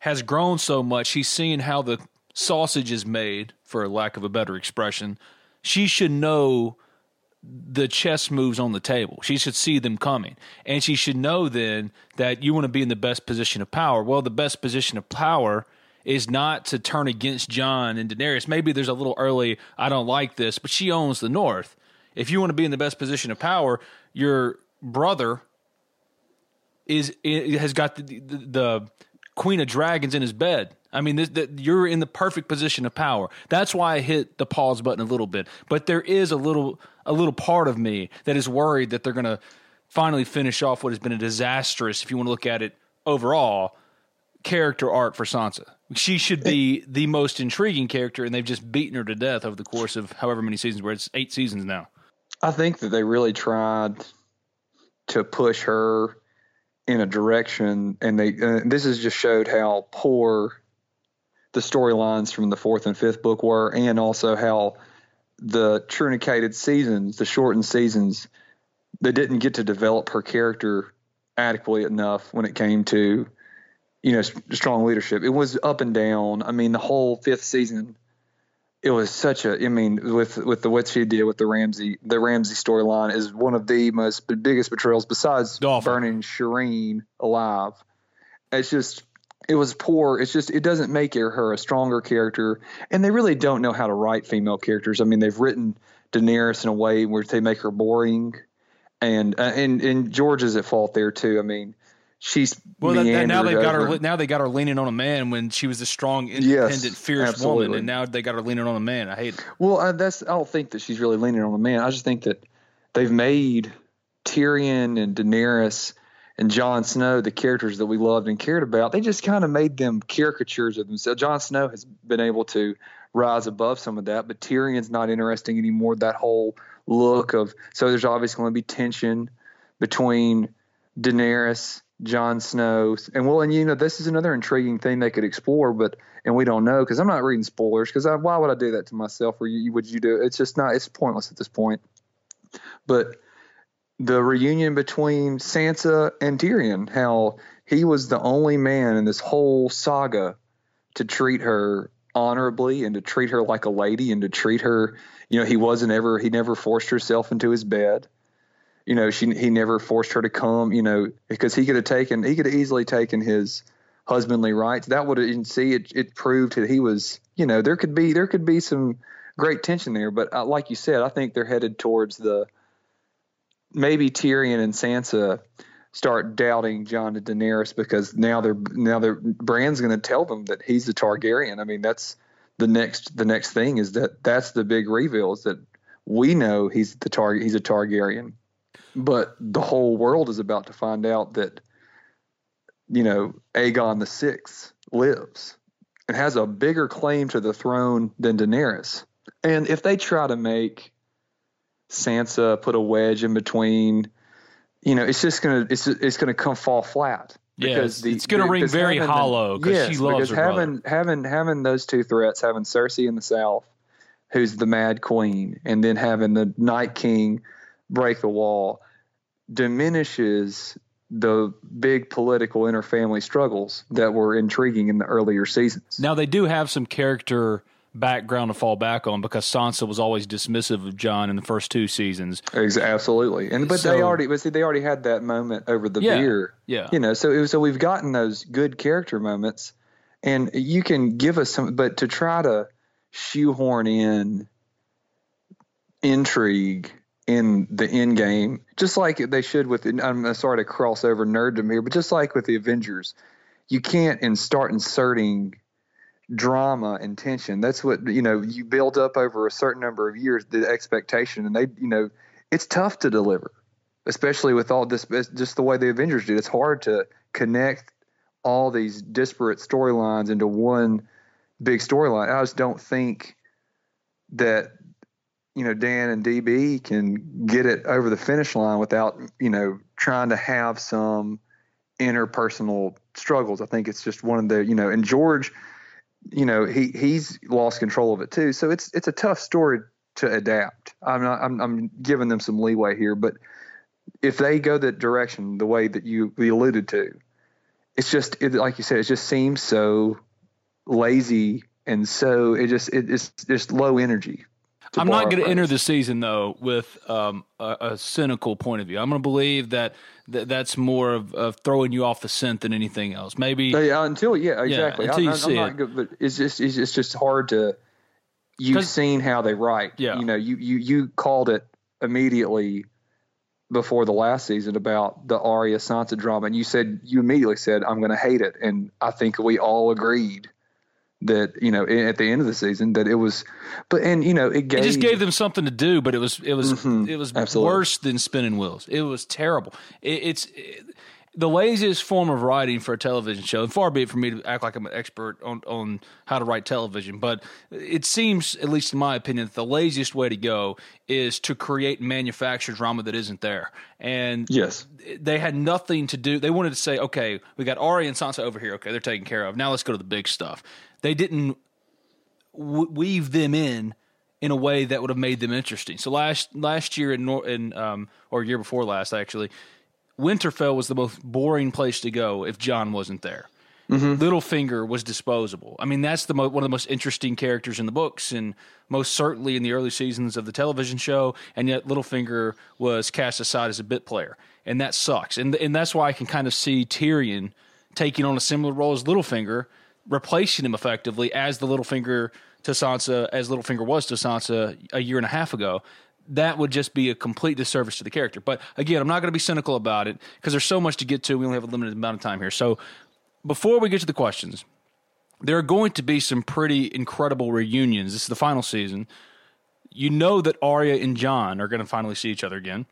has grown so much. She's seen how the sausage is made, for lack of a better expression. She should know the chess moves on the table. She should see them coming. And she should know then that you want to be in the best position of power. Well, the best position of power is not to turn against Jon and Daenerys. Maybe there's a little early, I don't like this, but she owns the North if you want to be in the best position of power, your brother is has got the, the, the Queen of Dragons in his bed. I mean, this, the, you're in the perfect position of power. That's why I hit the pause button a little bit. But there is a little a little part of me that is worried that they're going to finally finish off what has been a disastrous, if you want to look at it overall, character arc for Sansa. She should be the most intriguing character, and they've just beaten her to death over the course of however many seasons. Where it's eight seasons now. I think that they really tried to push her in a direction, and they uh, this has just showed how poor the storylines from the fourth and fifth book were, and also how the truncated seasons, the shortened seasons, they didn't get to develop her character adequately enough when it came to you know strong leadership. It was up and down. I mean, the whole fifth season, it was such a. I mean, with with the what she did with the Ramsay, the Ramsay storyline is one of the most biggest betrayals besides Awful. burning Shireen alive. It's just it was poor. It's just it doesn't make her, a stronger character, and they really don't know how to write female characters. I mean, they've written Daenerys in a way where they make her boring, and uh, and and George is at fault there too. I mean, she's Well, that, that- now they got over- her. Now they got her leaning on a man when she was a strong, independent, fierce absolutely. woman, and now they got her leaning on a man. I hate it. Well, uh, that's I don't think that she's really leaning on a man. I just think that they've made Tyrion and Daenerys and Jon Snow the characters that we loved and cared about. They just kind of made them caricatures of themselves. Jon Snow has been able to rise above some of that, but Tyrion's not interesting anymore. That whole look of so there's obviously going to be tension between Daenerys, Jon Snow, and well, and you know this is another intriguing thing they could explore, but and we don't know because I'm not reading spoilers because why would I do that to myself? Or you, would you do? It? It's just not. It's pointless at this point. But the reunion between Sansa and Tyrion, how he was the only man in this whole saga to treat her honorably and to treat her like a lady and to treat her, you know, he wasn't ever he never forced herself into his bed. You know, she he never forced her to come, you know, because he could have taken he could have easily taken his husbandly rights. That would have see it it proved that he was, you know, there could be there could be some great tension there, but uh, like you said, I think they're headed towards the maybe Tyrion and Sansa start doubting Jon to Daenerys because now they're now their Bran's going to tell them that he's a Targaryen. I mean, that's the next the next thing is that that's the big reveal is that we know he's the target he's a Targaryen, but the whole world is about to find out that you know Aegon the Sixth lives and has a bigger claim to the throne than Daenerys. And if they try to make Sansa put a wedge in between, you know, it's just gonna it's it's gonna come fall flat. Yeah, Because it's- it's gonna ring very having the- hollow 'cause yes, she loves because her having having having those two threats, having Cersei in the south, who's the Mad Queen, and then having the Night King break the wall, diminishes the big political interfamily struggles that were intriguing in the earlier seasons. Now they do have some character background to fall back on because Sansa was always dismissive of Jon in the first two seasons. Absolutely, and but they already, but see, they already had that moment over the Yeah, beer. yeah. you know, so it was, so we've gotten those good character moments, and you can give us some, but to try to shoehorn in intrigue in the end game, just like they should with. I'm sorry to cross over nerddom here, but just like with the Avengers, you can't and start inserting drama and tension. That's what you know. You build up over a certain number of years the expectation, and they, you know, it's tough to deliver, especially with all this. Just the way the Avengers did, it's hard to connect all these disparate storylines into one big storyline. I just don't think that you know Dan and DB can get it over the finish line without you know trying to have some interpersonal struggles. I think it's just one of the you know, and George, you know, he he's lost control of it too. So it's it's a tough story to adapt. I'm not I'm I'm giving them some leeway here, but if they go that direction, the way that you we alluded to, it's just it, like you said, it just seems so lazy and so it just it, it's just low energy. I'm not going to enter the season though with um, a, a cynical point of view. I'm going to believe that, that that's more of, of throwing you off the scent than anything else. Maybe Yeah, until yeah, exactly. until I, you I'm, see not it. good, but it's just it's, it's just hard to. You've seen how they write. Yeah. You know, you you you called it immediately before the last season about the Arya Sansa drama, and you said you immediately said I'm going to hate it, and I think we all agreed that you know at the end of the season that it was but and you know it, gave, it just gave them something to do but it was it was mm-hmm, it was absolutely. worse than spinning wheels. It was terrible. It, it's it, the laziest form of writing for a television show and far be it for me to act like i'm an expert on on how to write television but it seems at least in my opinion that the laziest way to go is to create manufactured drama that isn't there. And yes. they had nothing to do they wanted to say okay we got Arya and sansa over here okay they're taken care of now let's go to the big stuff. They didn't w- weave them in in a way that would have made them interesting. So last last year in, in um, or year before last actually, Winterfell was the most boring place to go if Jon wasn't there. Mm-hmm. Littlefinger was disposable. I mean, that's the mo- one of the most interesting characters in the books, and most certainly in the early seasons of the television show. And yet, Littlefinger was cast aside as a bit player, and that sucks. And and that's why I can kind of see Tyrion taking on a similar role as Littlefinger, replacing him effectively as the Littlefinger to Sansa, as Littlefinger was to Sansa a year and a half ago that would just be a complete disservice to the character. But again, I'm not going to be cynical about it because there's so much to get to. We only have a limited amount of time here. So before we get to the questions, there are going to be some pretty incredible reunions. This is the final season. You know that Arya and Jon are going to finally see each other again.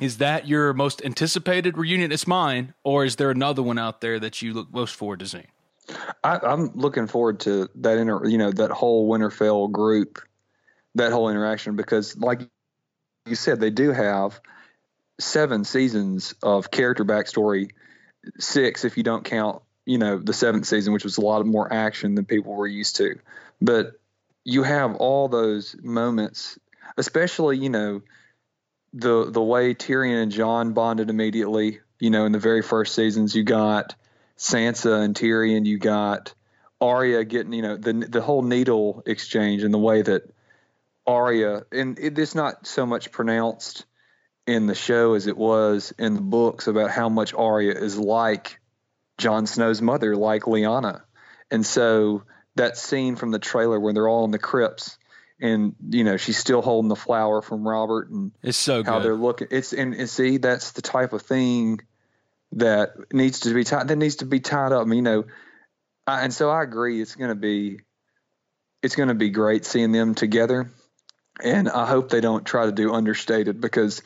Is that your most anticipated reunion? It's mine, or is there another one out there that you look most forward to seeing? I, am looking forward to that inter, you know, that whole Winterfell group, that whole interaction because, like you said, they do have seven seasons of character backstory, six if you don't count, you know, the seventh season, which was a lot more action than people were used to. But you have all those moments, especially, you know, the the way Tyrion and Jon bonded immediately. You know, in the very first seasons, you got Sansa and Tyrion. You got Arya getting, you know, the the whole needle exchange and the way that Arya, and it, it's not so much pronounced in the show as it was in the books about how much Arya is like Jon Snow's mother, like Lyanna, and so that scene from the trailer where they're all in the crypts and you know she's still holding the flower from Robert and it's so how good. they're looking. It's and, and see that's the type of thing that needs to be tied. That needs to be tied up. I mean, you know, I, and so I agree. It's going to be it's going to be great seeing them together, and I hope they don't try to do understated because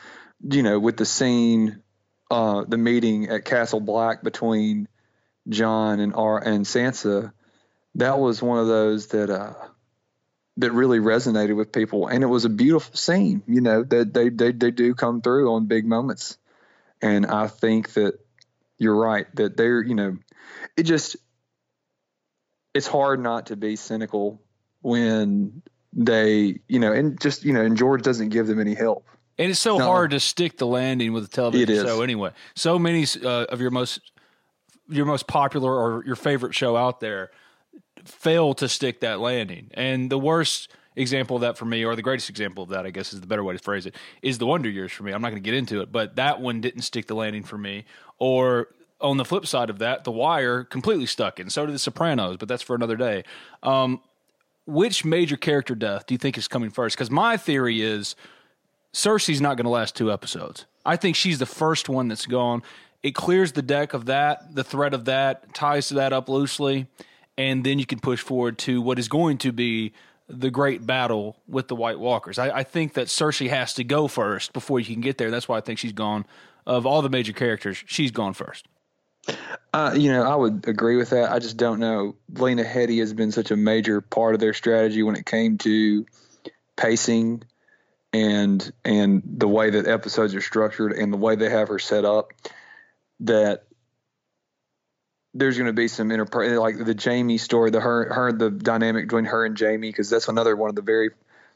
you know with the scene, uh, the meeting at Castle Black between Jon and R and Sansa, that was one of those that. Uh, that really resonated with people and it was a beautiful scene you know that they, they they do come through on big moments and i think that you're right that they're you know it just it's hard not to be cynical when they you know and just you know and george doesn't give them any help and it's so No. hard to stick the landing with a television show anyway. So many uh, of your most your most popular or your favorite show out there fail to stick that landing. And the worst example of that for me, or the greatest example of that, I guess is the better way to phrase it, is the Wonder Years for me. I'm not going to get into it, but that one didn't stick the landing for me. Or on the flip side of that, The Wire completely stuck it, and so did The Sopranos, but that's for another day. Um, which major character death do you think is coming first? Because my theory is Cersei's not going to last two episodes. I think she's the first one that's gone. It clears the deck of that, the threat of that, ties that up loosely, and then you can push forward to what is going to be the great battle with the White Walkers. I, I think that Cersei has to go first before you can get there. That's why I think she's gone. Of all the major characters, she's gone first. Uh, you know, I would agree with that. I just don't know. Lena Headey has been such a major part of their strategy when it came to pacing and and the way that episodes are structured and the way they have her set up that there's going to be some inter like the Jaime story, the her her the dynamic between her and Jaime because that's another one of the very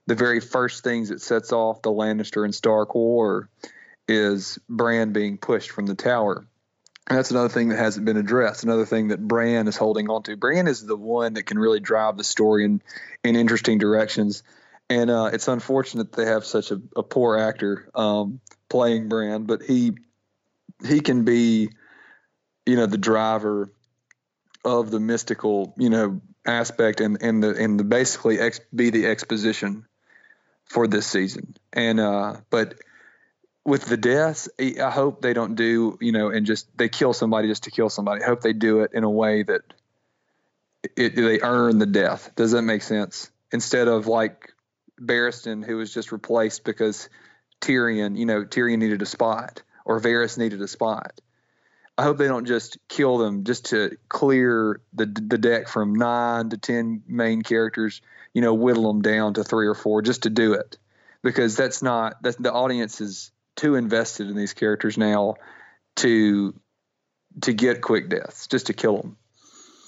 the very first things that sets off the Lannister and Stark war is Bran being pushed from the tower. And that's another thing that hasn't been addressed. Another thing that Bran is holding on to. Bran is the one that can really drive the story in, in interesting directions. And uh, it's unfortunate they have such a, a poor actor um, playing Bran, but he he can be, you know, the driver of the mystical, you know, aspect and and the and the basically ex, be the exposition for this season. And uh, but with the deaths, I hope they don't do, you know, and just they kill somebody just to kill somebody. I hope they do it in a way that it, they earn the death. Does that make sense? Instead of like Barristan, who was just replaced because Tyrion, you know, Tyrion needed a spot or Varys needed a spot. I hope they don't just kill them just to clear the the deck from nine to ten main characters. You know, whittle them down to three or four just to do it, because that's not that's the audience is too invested in these characters now to to get quick deaths just to kill them.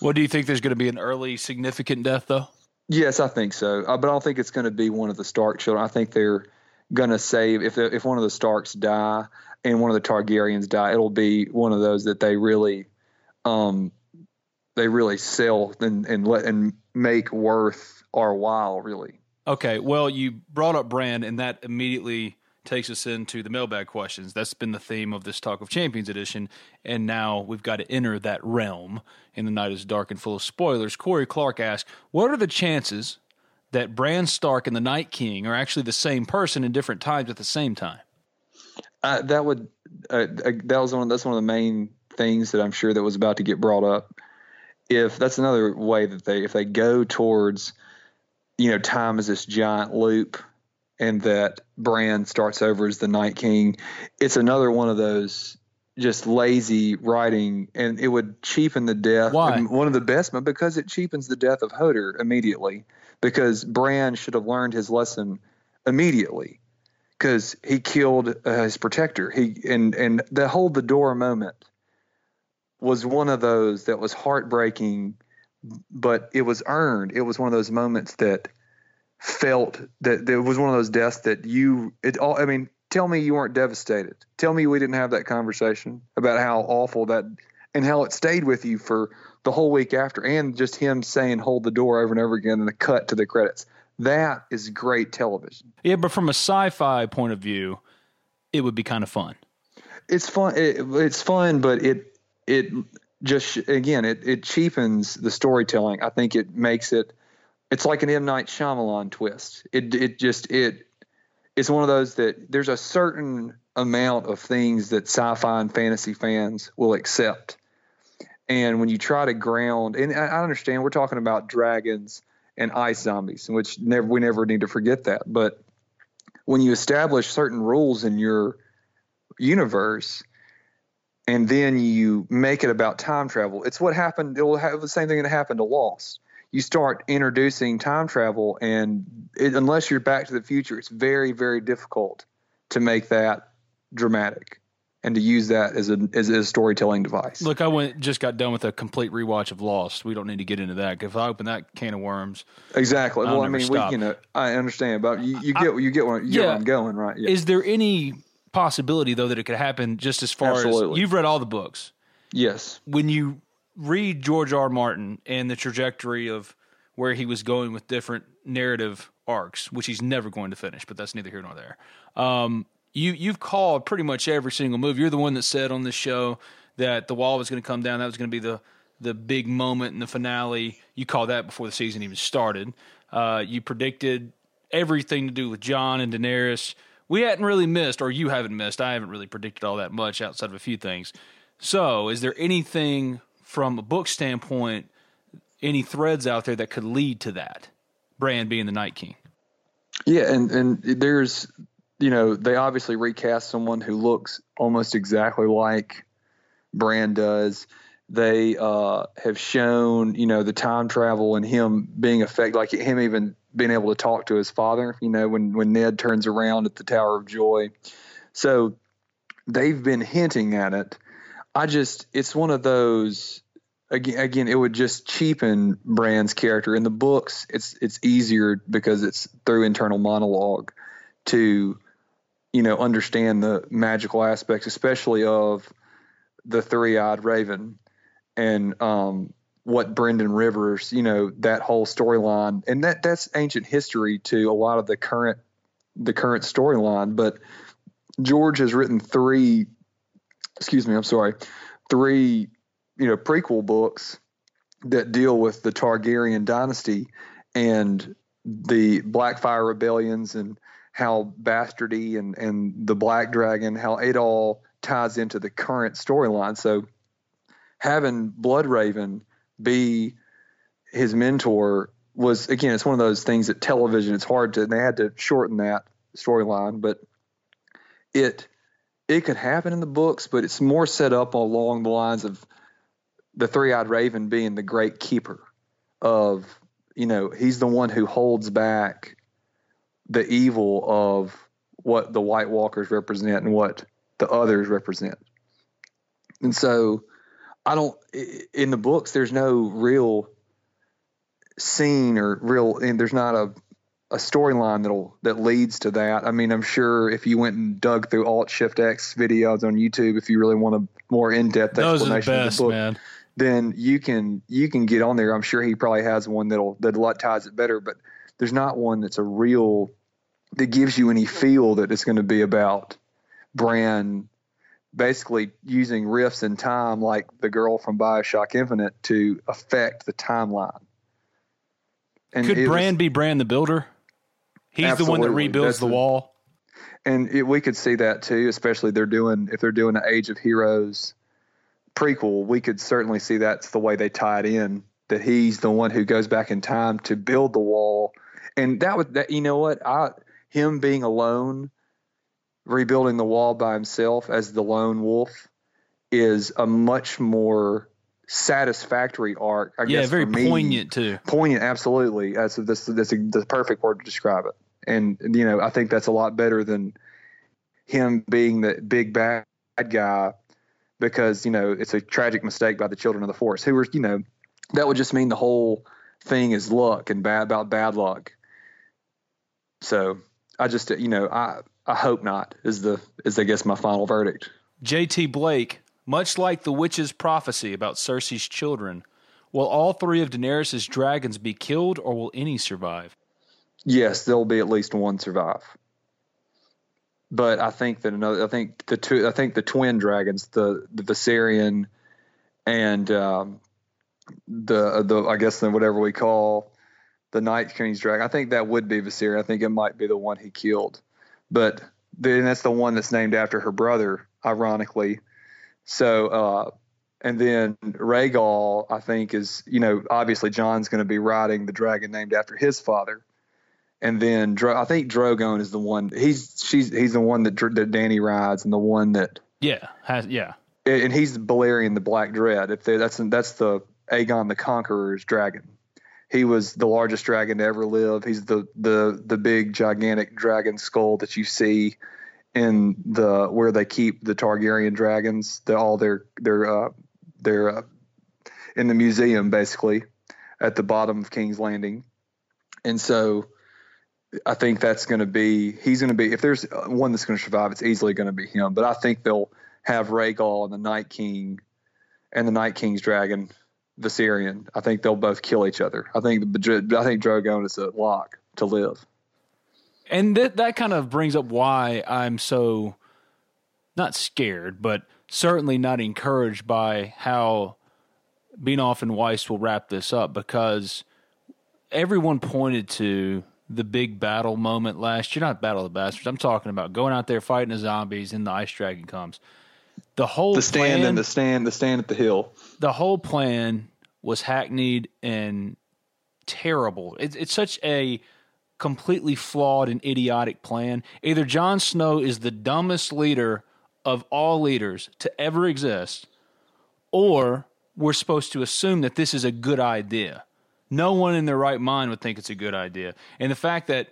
What do you think? There's going to be an early significant death though. Yes, I think so, uh, but I don't think it's going to be one of the Stark children. I think they're going to save if if one of the Starks die and one of the Targaryens die, it'll be one of those that they really, um, they really sell and and let and make worth our while. Really. Okay. Well, you brought up Bran, and that immediately takes us into the mailbag questions. That's been the theme of this Talk of Champions edition, and now we've got to enter that realm. And the night is dark and full of spoilers. Corey Clark asks, "What are the chances that Bran Stark and the Night King are actually the same person in different times at the same time?" Uh, that would uh, uh, that was one. That's one of the main things that I'm sure that was about to get brought up. If that's another way that they if they go towards, you know, time as this giant loop, and that Bran starts over as the Night King, it's another one of those just lazy writing, and it would cheapen the death. Why? One of the best, but because it cheapens the death of Hodor immediately. Because Bran should have learned his lesson immediately because he killed uh, his protector. He and and the hold the door moment was one of those that was heartbreaking, but it was earned. It was one of those moments that felt that it was one of those deaths that you it all. I mean, tell me you weren't devastated. Tell me we didn't have that conversation about how awful that and how it stayed with you for the whole week after, and just him saying "hold the door" over and over again, and the cut to the credits. That is great television. Yeah, but from a sci-fi point of view, it would be kind of fun. It's fun. It, it's fun, but it it just again it it cheapens the storytelling. I think it makes it. It's like an M Night Shyamalan twist. It it just it it's one of those that there's a certain amount of things that sci-fi and fantasy fans will accept. And when you try to ground, and I understand we're talking about dragons and ice zombies, which never we never need to forget that. But when you establish certain rules in your universe, and then you make it about time travel, it's what happened. It will have the same thing that happened to Lost. You start introducing time travel, and it, unless you're Back to the Future, it's very, very difficult to make that dramatic and to use that as a as a storytelling device. Look, I went just got done with a complete rewatch of Lost. We don't need to get into that. If I open that can of worms, exactly. I'll well, I mean, we, you uh, know, I understand, but you, you get I, you get where, you yeah. get where I'm going, right? Yeah. Is there any possibility though that it could happen just as far Absolutely. as you've read all the books? Yes. When you read George R. Martin and the trajectory of where he was going with different narrative arcs, which he's never going to finish, but that's neither here nor there. Um, you you've called pretty much every single move. You're the one that said on this show that the wall was going to come down. That was going to be the the big moment in the finale. You called that before the season even started. Uh, you predicted everything to do with Jon and Daenerys. We hadn't really missed, or you haven't missed. I haven't really predicted all that much outside of a few things. So, is there anything from a book standpoint, any threads out there that could lead to that? Bran being the Night King. Yeah, and and there's you know, they obviously recast someone who looks almost exactly like Bran does. They uh, have shown, you know, the time travel and him being affected, like him even being able to talk to his father, you know, when, when Ned turns around at the Tower of Joy. So they've been hinting at it. I just, it's one of those, again, again, it would just cheapen Bran's character. In the books, it's, it's easier because it's through internal monologue to you know, understand the magical aspects, especially of the three-eyed raven and um, what Brynden Rivers, you know, that whole storyline, and that that's ancient history to a lot of the current the current storyline. But George has written three, excuse me, I'm sorry, three, you know, prequel books that deal with the Targaryen dynasty and the Blackfyre rebellions and how bastardy and and the black dragon how it all ties into the current storyline so having Bloodraven be his mentor was again, it's one of those things that television. It's hard to. And they had to shorten that storyline, but it it could happen in the books, but it's more set up along the lines of the three-eyed raven being the great keeper of you know he's the one who holds back the evil of what the white walkers represent and what the others represent and so i don't in the books there's no real scene or real and there's not a a storyline that'll that leads to that. I mean, I'm sure if you went and dug through Alt Shift X videos on YouTube, if you really want a more in depth explanation of the book, man. Then you can you can get on there. I'm sure he probably has one that'll that a lot ties it better, but there's not one that's a real that gives you any feel that it's going to be about Bran basically using rifts in time like the girl from Bioshock Infinite to affect the timeline. And Could Bran was, be Bran the Builder? He's Absolutely. the one that rebuilds That's the wall. And it, we could see that too, especially they're doing if they're doing an Age of Heroes prequel. We could certainly see that's the way they tie it in. That he's the one who goes back in time to build the wall, and that was that. You know what? I him being alone, rebuilding the wall by himself as the lone wolf, is a much more satisfactory arc. I yeah, guess very me, poignant too. Poignant, absolutely. That's that's that's a, the perfect word to describe it and you know I think that's a lot better than him being the big bad guy because you know it's a tragic mistake by the children of the forest who were you know that would just mean the whole thing is luck and bad about bad luck. So I just you know I I hope not is the is I guess my final verdict. J.T. Blake, much like the witch's prophecy about Cersei's children, will all three of Daenerys' dragons be killed, or will any survive? Yes, there'll be at least one survive. But I think that another, I think the two, I think the twin dragons, the the Viserion and um, the the I guess then whatever we call the Night King's dragon. I think that would be Viserion. I think it might be the one he killed, but then that's the one that's named after her brother, ironically. So, uh, and then Rhaegal, I think is you know obviously Jon's going to be riding the dragon named after his father and then Dro- I think Drogon is the one. He's she's he's the one that that Dany rides, and the one that yeah has yeah. And he's Balerion the Black Dread. If they, that's that's the Aegon the Conqueror's dragon. He was the largest dragon to ever live. He's the the the big gigantic dragon skull that you see in the where they keep the Targaryen dragons. The, all their their uh, their uh, in the museum basically at the bottom of King's Landing, and so I think that's going to be he's going to be if there's one that's going to survive, it's easily going to be him. But I think they'll have Rhaegal and the Night King and the Night King's dragon, Viserion. I think they'll both kill each other. I think I think Drogon is a lock to live. And that that kind of brings up why I'm so not scared, but certainly not encouraged by how Benioff and Weiss will wrap this up because everyone pointed to the big battle moment last year. Not Battle of the Bastards. I'm talking about going out there fighting the zombies and the ice dragon comes. The whole the stand plan, and the stand the stand at the hill. The whole plan was hackneyed and terrible. It's, it's such a completely flawed and idiotic plan. Either Jon Snow is the dumbest leader of all leaders to ever exist, or we're supposed to assume that this is a good idea. No one in their right mind would think it's a good idea. And the fact that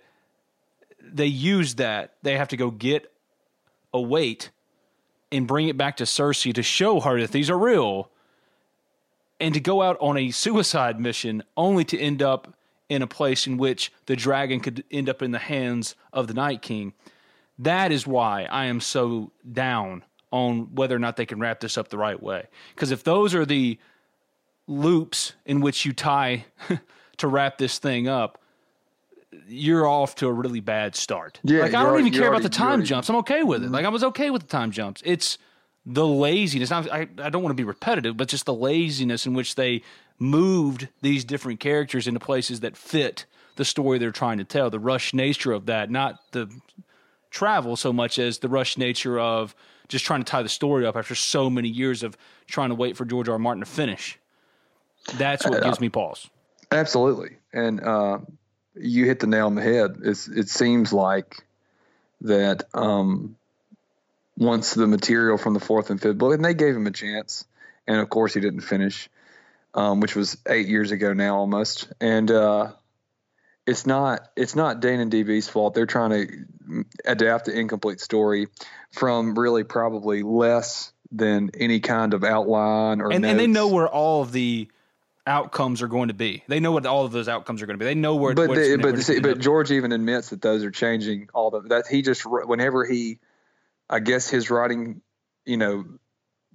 they use that, they have to go get a wight and bring it back to Cersei to show her that these are real and to go out on a suicide mission only to end up in a place in which the dragon could end up in the hands of the Night King. That is why I am so down on whether or not they can wrap this up the right way. Because if those are the loops in which you tie to wrap this thing up, you're off to a really bad start. Yeah, like I don't even care about the time jumps. I'm okay with it. Like I was okay with the time jumps. It's the laziness. I, I don't want to be repetitive, but just the laziness in which they moved these different characters into places that fit the story they're trying to tell. The rush nature of that, not the travel so much as the rush nature of just trying to tie the story up after so many years of trying to wait for George R. R. Martin to finish. That's what gives me pause. Absolutely, and uh, you hit the nail on the head. It's, it seems like that um, once the material from the fourth and fifth book, and they gave him a chance, and of course he didn't finish, um, which was eight years ago now almost, and uh, it's not it's not Dan and DB's fault. They're trying to adapt the incomplete story from really probably less than any kind of outline or and, and they know where all of the outcomes are going to be. They know what all of those outcomes are going to be. They know where. But they, but see, but George even admits that those are changing. All the that he just whenever he, I guess his writing, you know,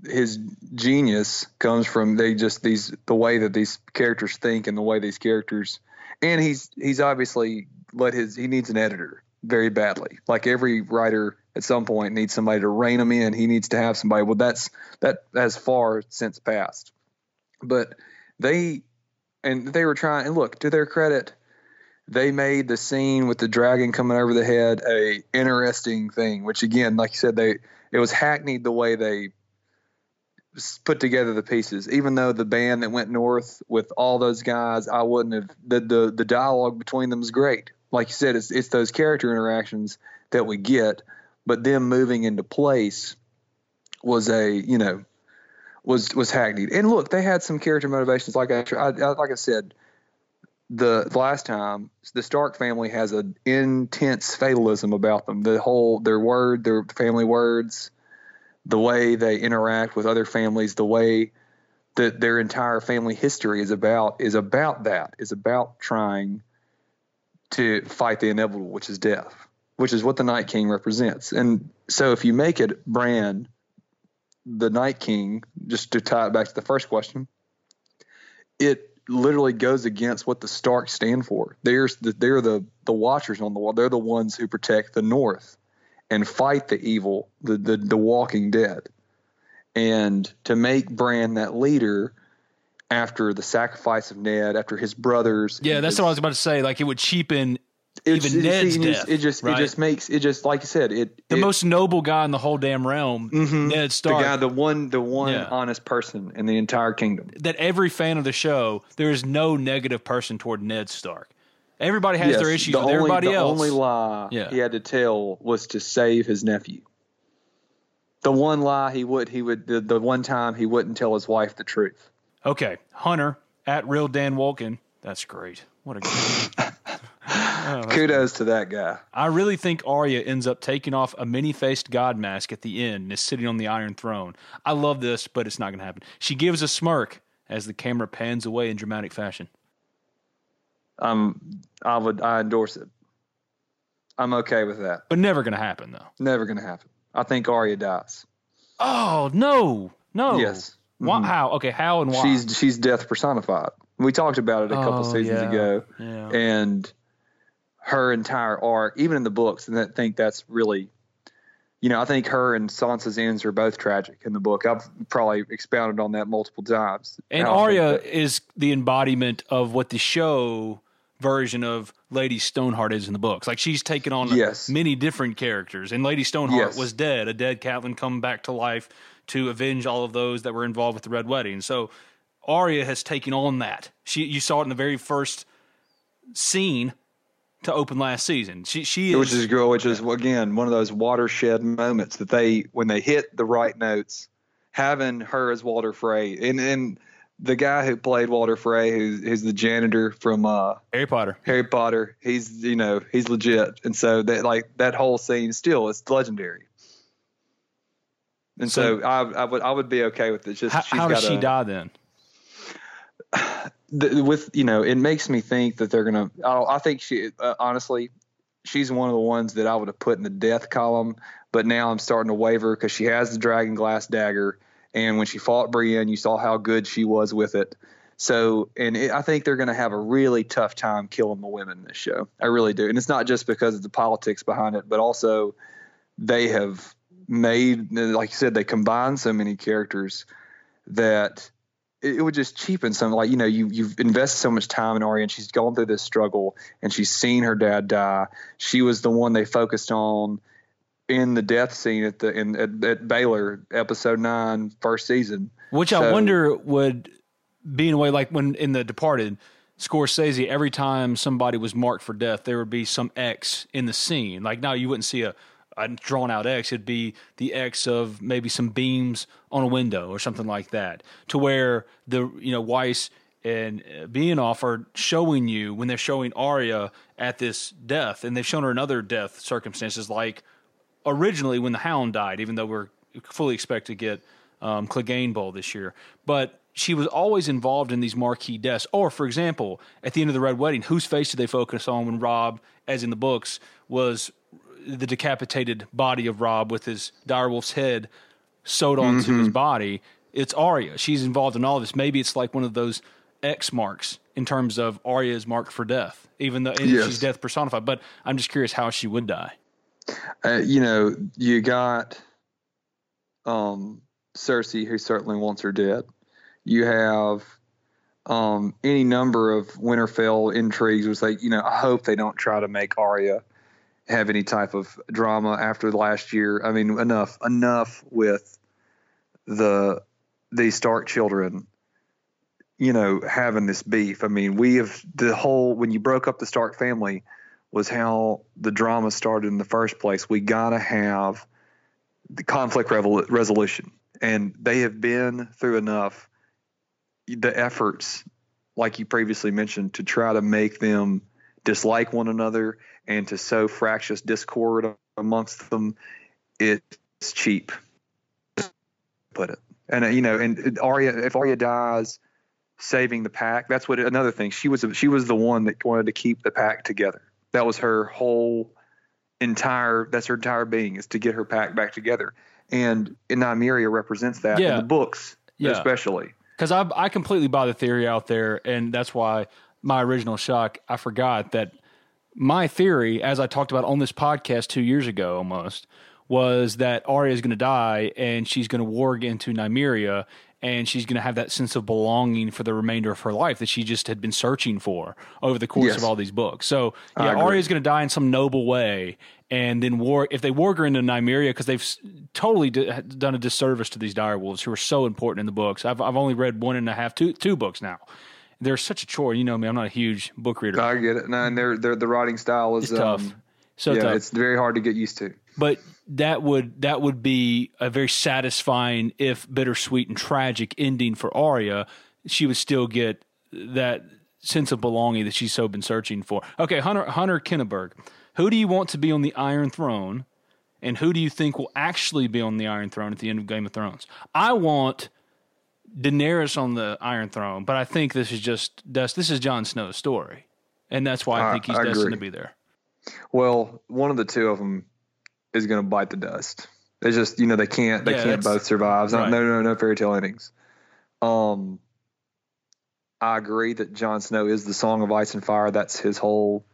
his genius comes from they just these the way that these characters think and the way these characters, and he's he's obviously let his he needs an editor very badly. Like every writer at some point needs somebody to rein him in. He needs to have somebody. Well, that's that has far since passed, but they and they were trying and look to their credit they made the scene with the dragon coming over the head a interesting thing which again like you said they it was hackneyed the way they put together the pieces. Even though the band that went north with all those guys i wouldn't have the the, the dialogue between them is great. Like you said it's it's those character interactions that we get but them moving into place was a you know was was hackneyed. And look, they had some character motivations. Like I, I like I said, the, last time, the Stark family has an intense fatalism about them. The whole their word, their family words, the way they interact with other families, the way that their entire family history is about is about that is about trying to fight the inevitable, which is death, which is what the Night King represents. And so, if you make it Bran the Night King, just to tie it back to the first question, it literally goes against what the Stark stand for. They're the, they're the the Watchers on the wall. They're the ones who protect the North and fight the evil, the the, the Walking Dead. And to make Bran that leader after the sacrifice of Ned, after his brothers. Yeah, that's his, what I was about to say. Like it would cheapen it's, even Ned's it, death. It just right? it just makes it just like you said it the it, most noble guy in the whole damn realm, mm-hmm. Ned Stark, the guy, the one, the one Yeah. honest person in the entire kingdom. that every fan of the show, there is no negative person toward Ned Stark. Everybody has Yes, their issues the with only, everybody the else. The only lie Yeah. he had to tell was to save his nephew. The one lie he would he would the, the one time he wouldn't tell his wife the truth. Okay, Hunter at real Dan Wolkin. That's great. What a great. Oh, that's Kudos to that guy. I really think Arya ends up taking off a many faced god mask at the end and is sitting on the Iron Throne. I love this, but it's not going to happen. She gives a smirk as the camera pans away in dramatic fashion. Um, I would I endorse it. I'm okay with that. But never going to happen, though. Never going to happen. I think Arya dies. Oh, no. No. Yes. Why, Mhm. How? Okay, how and why? She's she's death personified. We talked about it a couple Oh, seasons yeah. ago, Yeah. and her entire arc, even in the books, and I think that's really, you know, I think her and Sansa's ends are both tragic in the book. I've probably expounded on that multiple times. And Arya is the embodiment of what the show version of Lady Stoneheart is in the books. Like she's taken on Yes. many different characters. And Lady Stoneheart Yes. was dead, a dead Catelyn come back to life to avenge all of those that were involved with the Red Wedding. So Arya has taken on that. She you saw it in the very first scene to open last season. She she is which is girl, which is again one of those watershed moments that they when they hit the right notes, having her as Walder Frey and and the guy who played Walder Frey, who's, who's the janitor from uh, Harry Potter. Harry Potter, he's you know he's legit, and so that like that whole scene still is legendary. And so, So- I, I would I would be okay with it. Just How, she's how does got she a- die then? the, with you know, it makes me think that they're gonna. I, I think she uh, honestly, she's one of the ones that I would have put in the death column. But now I'm starting to waver because she has the dragon glass dagger, and when she fought Brienne, you saw how good she was with it. So, and it, I think they're going to have a really tough time killing the women in this show. I really do, and it's not just because of the politics behind it, but also they have made, like you said, they combine so many characters that it, would just cheapen some. Like you know, you you've invested so much time in Arya, and she's gone through this struggle, and she's seen her dad die. She was the one they focused on in the death scene at the in at, at Baelor, episode nine, first season. Which I wonder would be in a way like when in The Departed, Scorsese, every time somebody was marked for death, there would be some X in the scene. Like now, you wouldn't see a, a drawn out X. It'd be the X of maybe some beams on a window or something like that. To where the you know Weiss and uh, Benioff are showing you when they're showing Arya at this death, and they've shown her in other death circumstances, like originally when the Hound died, even though we're fully expect to get um, Clegane Bowl this year. But she was always involved in these marquee deaths. Or, for example, at the end of the Red Wedding, whose face did they focus on when Robb, as in the books, was the decapitated body of Robb with his direwolf's head sewed onto mm-hmm. his body? It's Arya. She's involved in all this. Maybe it's like one of those X marks in terms of Arya is marked for death, even though yes. she's death personified. But I'm just curious how she would die. Uh, you know, you got um, Cersei, who certainly wants her dead. You have um, any number of Winterfell intrigues. Was like, you know, I hope they don't try to make Arya have any type of drama after last year. I mean, enough, enough with the the Stark children. You know, having this beef. I mean, we have the whole when you broke up the Stark family was how the drama started in the first place. We gotta have the conflict resolution, and they have been through enough. The efforts, like you previously mentioned, to try to make them dislike one another and to sow fractious discord amongst them, it's cheap. Put it, and uh, you know, and Arya, if Arya dies, saving the pack, that's what another thing. She was she was the one that wanted to keep the pack together. That was her whole entire that's her entire being is to get her pack back together. And Nymeria represents that yeah. in the books, yeah. especially. Because I I completely buy the theory out there, and that's why my original shock I forgot that my theory, as I talked about on this podcast two years ago almost, was that Arya is going to die and she's going to warg into Nymeria and she's going to have that sense of belonging for the remainder of her life that she just had been searching for over the course yes. of all these books. So yeah, Arya is going to die in some noble way, and then war if they warg her into Nymeria because they've totally d- done a disservice to these direwolves who are so important in the books. I've I've only read one and a half, two two books now. They're such a chore. You know me; I'm not a huge book reader. I get it. No, and they're, they're the writing style is it's tough. Um, so yeah, tough. it's very hard to get used to. But that would that would be a very satisfying, if bittersweet and tragic ending for Arya. She would still get that sense of belonging that she's so been searching for. Okay, Hunter Hunter Kinneberg, who do you want to be on the Iron Throne, and who do you think will actually be on the Iron Throne at the end of Game of Thrones? I want Daenerys on the Iron Throne, but I think this is just dust. this is Jon Snow's story, and that's why I think he's I destined to be there. Well, one of the two of them is going to bite the dust. They just, you know, they can't, they yeah, can't both survive. Right. No, no, no fairy tale endings. Um, I agree that Jon Snow is the Song of Ice and Fire. That's his whole,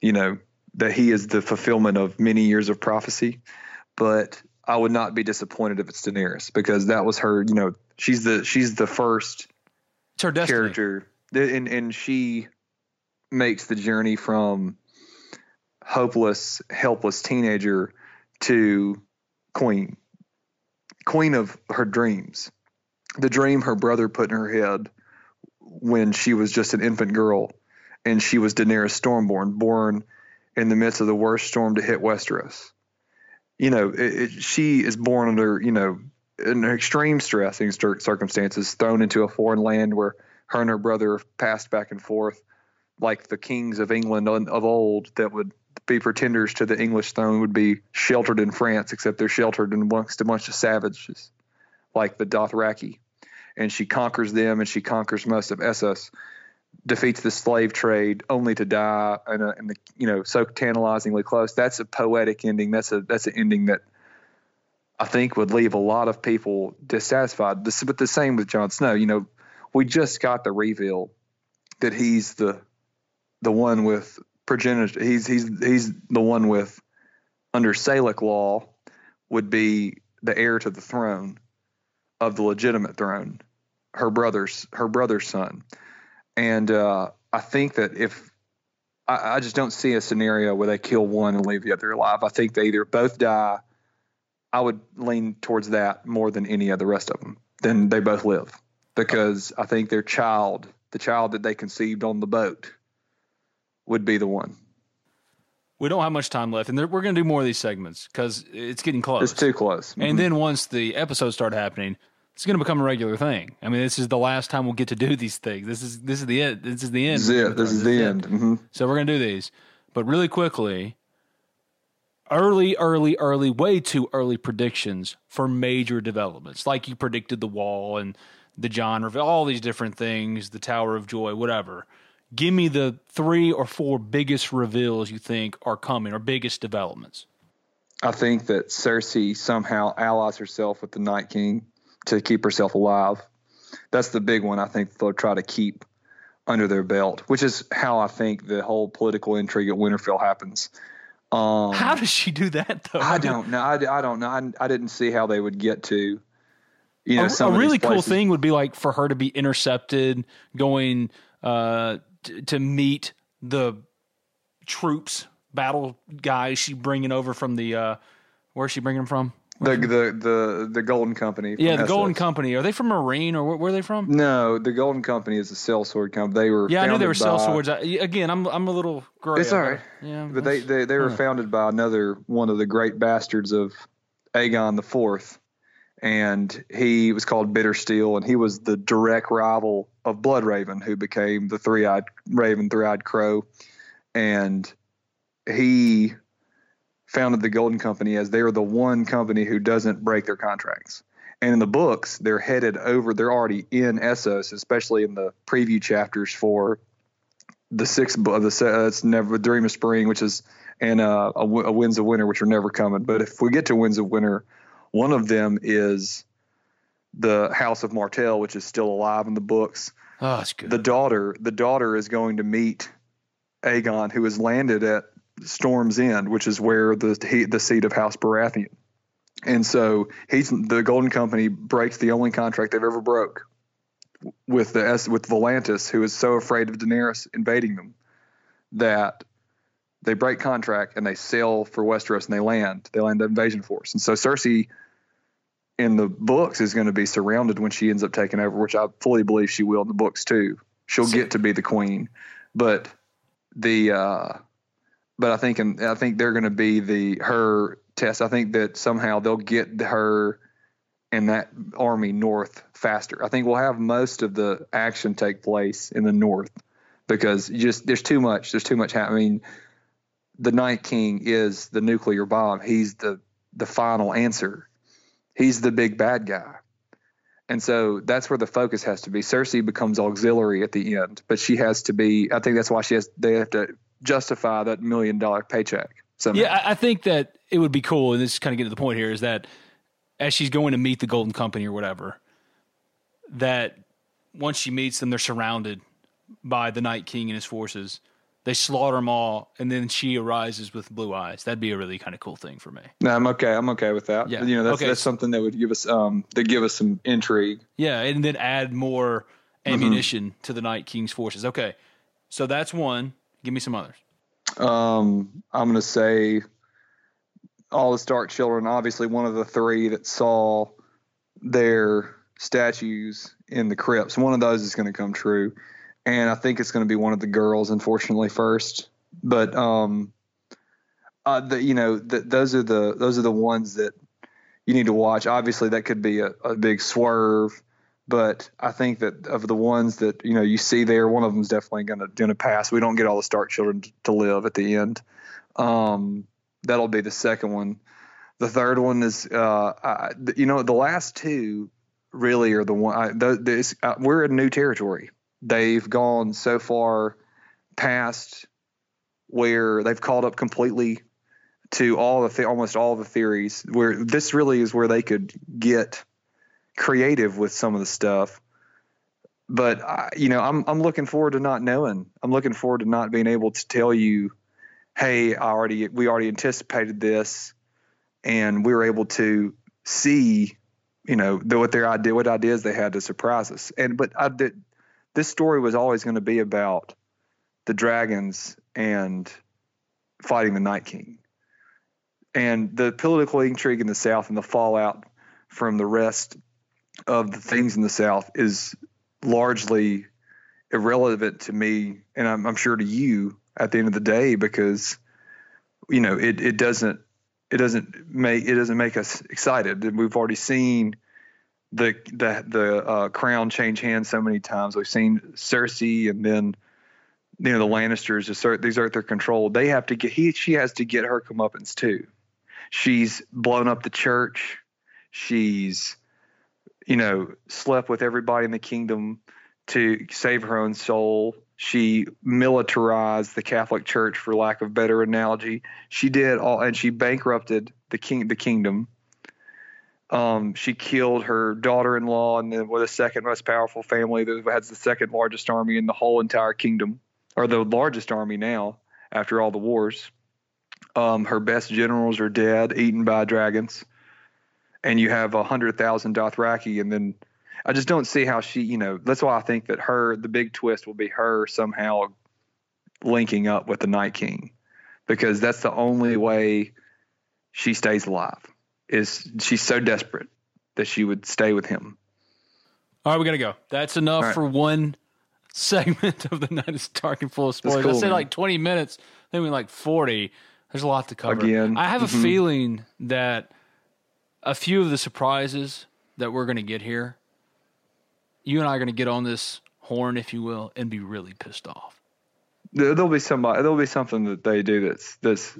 you know, that he is the fulfillment of many years of prophecy. But I would not be disappointed if it's Daenerys because that was her. You know, she's the she's the first it's her character, and and she makes the journey from hopeless, helpless teenager to queen, queen of her dreams. The dream her brother put in her head when she was just an infant girl, and she was Daenerys Stormborn, born in the midst of the worst storm to hit Westeros. You know, it, it, she is born under, you know, in extreme stressing circumstances, thrown into a foreign land where her and her brother passed back and forth like the kings of England of old that would be pretenders to the English throne would be sheltered in France, except they're sheltered amongst a bunch of savages like the Dothraki. And she conquers them and she conquers most of Essos, defeats the slave trade only to die in, a, in the you know so tantalizingly close. That's a poetic ending. That's a that's an ending that I think would leave a lot of people dissatisfied. This, but the same with Jon Snow. You know, we just got the reveal that he's the the one with progenitor. He's he's he's the one with under Salic law would be the heir to the throne of the legitimate throne, her brother's her brother's son, and uh, I think that if I, I, just don't see a scenario where they kill one and leave the other alive. I think they either both die. I would lean towards that more than any of the rest of them. Then they both live because I think their child the child that they conceived on the boat would be the one. We don't have much time left, and we're going to do more of these segments because it's getting close. It's too close. Mm-hmm. And then once the episodes start happening, it's going to become a regular thing. I mean, this is the last time we'll get to do these things. This is this is the end. This is the end. This is it. This is the end. Mm-hmm. So we're going to do these, but really quickly. Early, early, early, way too early predictions for major developments, like you predicted the wall and the Jon reveal, all these different things, the Tower of Joy, whatever. Give me the three or four biggest reveals you think are coming or biggest developments. I think that Cersei somehow allies herself with the Night King to keep herself alive. That's the big one I think they'll try to keep under their belt, which is how I think the whole political intrigue at Winterfell happens. Um, how does she do that though? I don't know. I, I don't know. I, I didn't see how they would get to you know, a, a really cool thing would be like for her to be intercepted going uh, t- to meet the troops, battle guys she bringing over from the uh, where's she bringing them from? The, the the the Golden Company. Yeah, the Golden Company. Are they from Meereen or where, where, are they from? No, the Golden Company is a sellsword company. They were yeah, I knew they were sellswords. Again, I'm I'm a little gray. It's all right. Yeah, but they they, they were founded by another one of the great bastards of Aegon the Fourth, and he was called Bittersteel, and he was the direct rival of Bloodraven, who became the three-eyed Raven, three-eyed Crow, and he founded the Golden Company as they are the one company who doesn't break their contracts. And in the books, they're headed over. They're already in Essos, especially in the preview chapters for the sixth of the uh, it's never Dream of Spring, which is and uh, a, a Winds of Winter, which are never coming. But if we get to Winds of Winter, one of them is the House of Martell, which is still alive in the books. Oh, that's good. The daughter, the daughter is going to meet Aegon, who has landed at Storm's End, which is where the the seat of House Baratheon. And so he's the Golden Company breaks the only contract they've ever broke with the with Volantis, who is so afraid of Daenerys invading them that they break contract and they sail for Westeros and they land. They land the invasion force. And so Cersei in the books is going to be surrounded when she ends up taking over, which I fully believe she will in the books too. She'll get to be the queen, but the uh, but I think and I think they're going to be the her test. I think that somehow they'll get her and that army north faster. I think we'll have most of the action take place in the north because just there's too much. There's too much happening. The Night King is the nuclear bomb. He's the the final answer he's the big bad guy. And so that's where the focus has to be. Cersei becomes auxiliary at the end, but she has to be. I think that's why she has. They have to justify that million dollar paycheck. Somehow. Yeah, I think that it would be cool, and this is kind of getting to the point here, is that as she's going to meet the Golden Company or whatever, that once she meets them, they're surrounded by the Night King and his forces they slaughter them all, and then she arises with blue eyes. That'd be a really kind of cool thing for me. No, I'm okay. I'm okay with that. Yeah, you know, that's, okay. that's something that would give us um that give us some intrigue. Yeah, and then add more ammunition mm-hmm. to the Night King's forces. Okay, so that's one. Give me some others. Um, I'm gonna say all the Stark children. Obviously, one of the three that saw their statues in the crypts. One of those is going to come true and I think it's going to be one of the girls, unfortunately, first. But um, uh, the, you know, the, those are the those are the ones that you need to watch. Obviously, that could be a, a big swerve, but I think that of the ones that you know you see there, one of them is definitely going to going to pass. We don't get all the Stark children to, live at the end. Um, that'll be the second one. The third one is, uh, I, you know, the last two really are the one. I, the, this, uh, we're in new territory they've gone so far past where they've caught up completely to all the almost all the theories where this really is where they could get creative with some of the stuff. But I, you know I'm I'm looking forward to not knowing. I'm looking forward to not being able to tell you hey I already we already anticipated this and we were able to see you know the, what their idea what ideas they had to surprise us. And but I did this story was always going to be about the dragons and fighting the Night King. And the political intrigue in the South and the fallout from the rest of the things in the South is largely irrelevant to me, and I'm, I'm sure to you at the end of the day because you know it it doesn't it doesn't make it doesn't make us excited. We've already seen the the the uh, crown change hands so many times. We've seen Cersei and then you know the Lannisters assert these are their control. They have to get he she has to get her comeuppance too. She's blown up the church. She's you know slept with everybody in the kingdom to save her own soul. She militarized the Catholic Church, for lack of better analogy. She did all, and she bankrupted the king, the kingdom. Um, she killed her daughter-in-law, and with the second most powerful family that has the second largest army in the whole entire kingdom, or the largest army now after all the wars. Um, her best generals are dead, eaten by dragons, and you have a hundred thousand Dothraki, and then I just don't see how she, you know, that's why I think that her, the big twist will be her somehow linking up with the Night King because that's the only way she stays alive is she's so desperate that she would stay with him. All right, we got to go. That's enough right. for one segment of the night is dark and full of spoilers. Cool, I said like 20 minutes, then we like 40. There's a lot to cover. Again. I have mm-hmm. a feeling that a few of the surprises that we're going to get here you and I are going to get on this horn, if you will, and be really pissed off. There'll be somebody. There'll be something that they do that's this.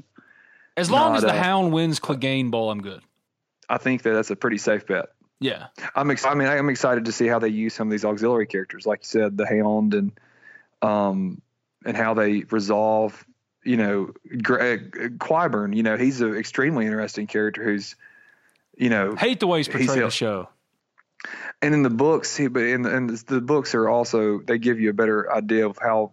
As long as the Hound wins Clegane Bowl, I'm good. I think that that's a pretty safe bet. Yeah, I'm. Ex- I mean, I'm excited to see how they use some of these auxiliary characters, like you said, the Hound, and um, and how they resolve. You know, Greg, Qyburn. You know, he's an extremely interesting character who's, you know, hate the way he's portrayed he's, the show and in the books, he, but in, in the, books are also they give you a better idea of how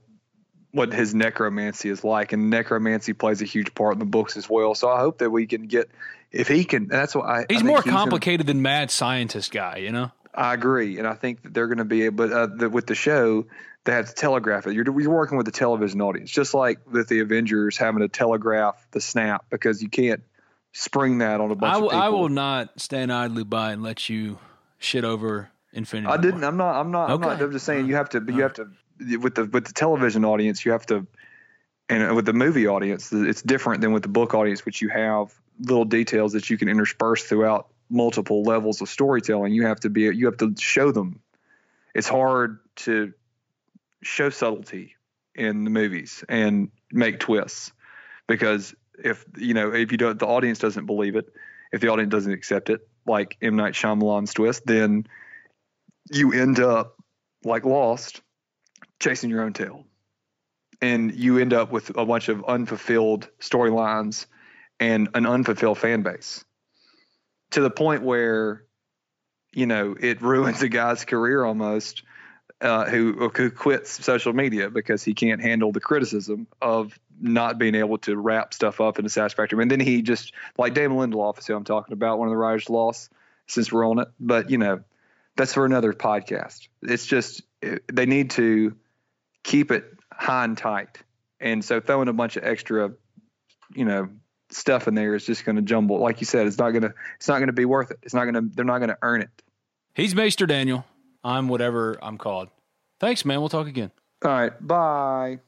what his necromancy is like, and necromancy plays a huge part in the books as well. So I hope that we can get if he can. That's what I. He's I more he's complicated gonna, than mad scientist guy, you know. I agree, and I think that they're going to be able. Uh, the, with the show, they have to telegraph it. You're, you're working with the television audience, just like with the Avengers having to telegraph the snap because you can't spring that on a bunch I, of people. I will not stand idly by and let you shit over Infinity. I didn't. I'm not. I'm not. Okay. I'm not. I'm just saying you have to. You have to with the with the television audience. You have to, and with the movie audience, it's different than with the book audience, which you have little details that you can intersperse throughout multiple levels of storytelling. You have to be. You have to show them. It's hard to show subtlety in the movies and make twists because if you know if you don't the audience doesn't believe it if the audience doesn't accept it like M. Night Shyamalan's twist, then you end up like Lost, chasing your own tail, and you end up with a bunch of unfulfilled storylines and an unfulfilled fan base to the point where you know it ruins a guy's career almost uh, who who quits social media because he can't handle the criticism of not being able to wrap stuff up in a satisfactory. And then he just like Damon Lindelof is who I'm talking about, one of the writers lost since we're on it. But you know, that's for another podcast. It's just they need to keep it high and tight. And so throwing a bunch of extra, you know, stuff in there is just going to jumble. Like you said, it's not going to it's not going to be worth it. It's not going to they're not going to earn it. He's Maester Daniel. I'm whatever I'm called. Thanks, man. We'll talk again. All right. Bye.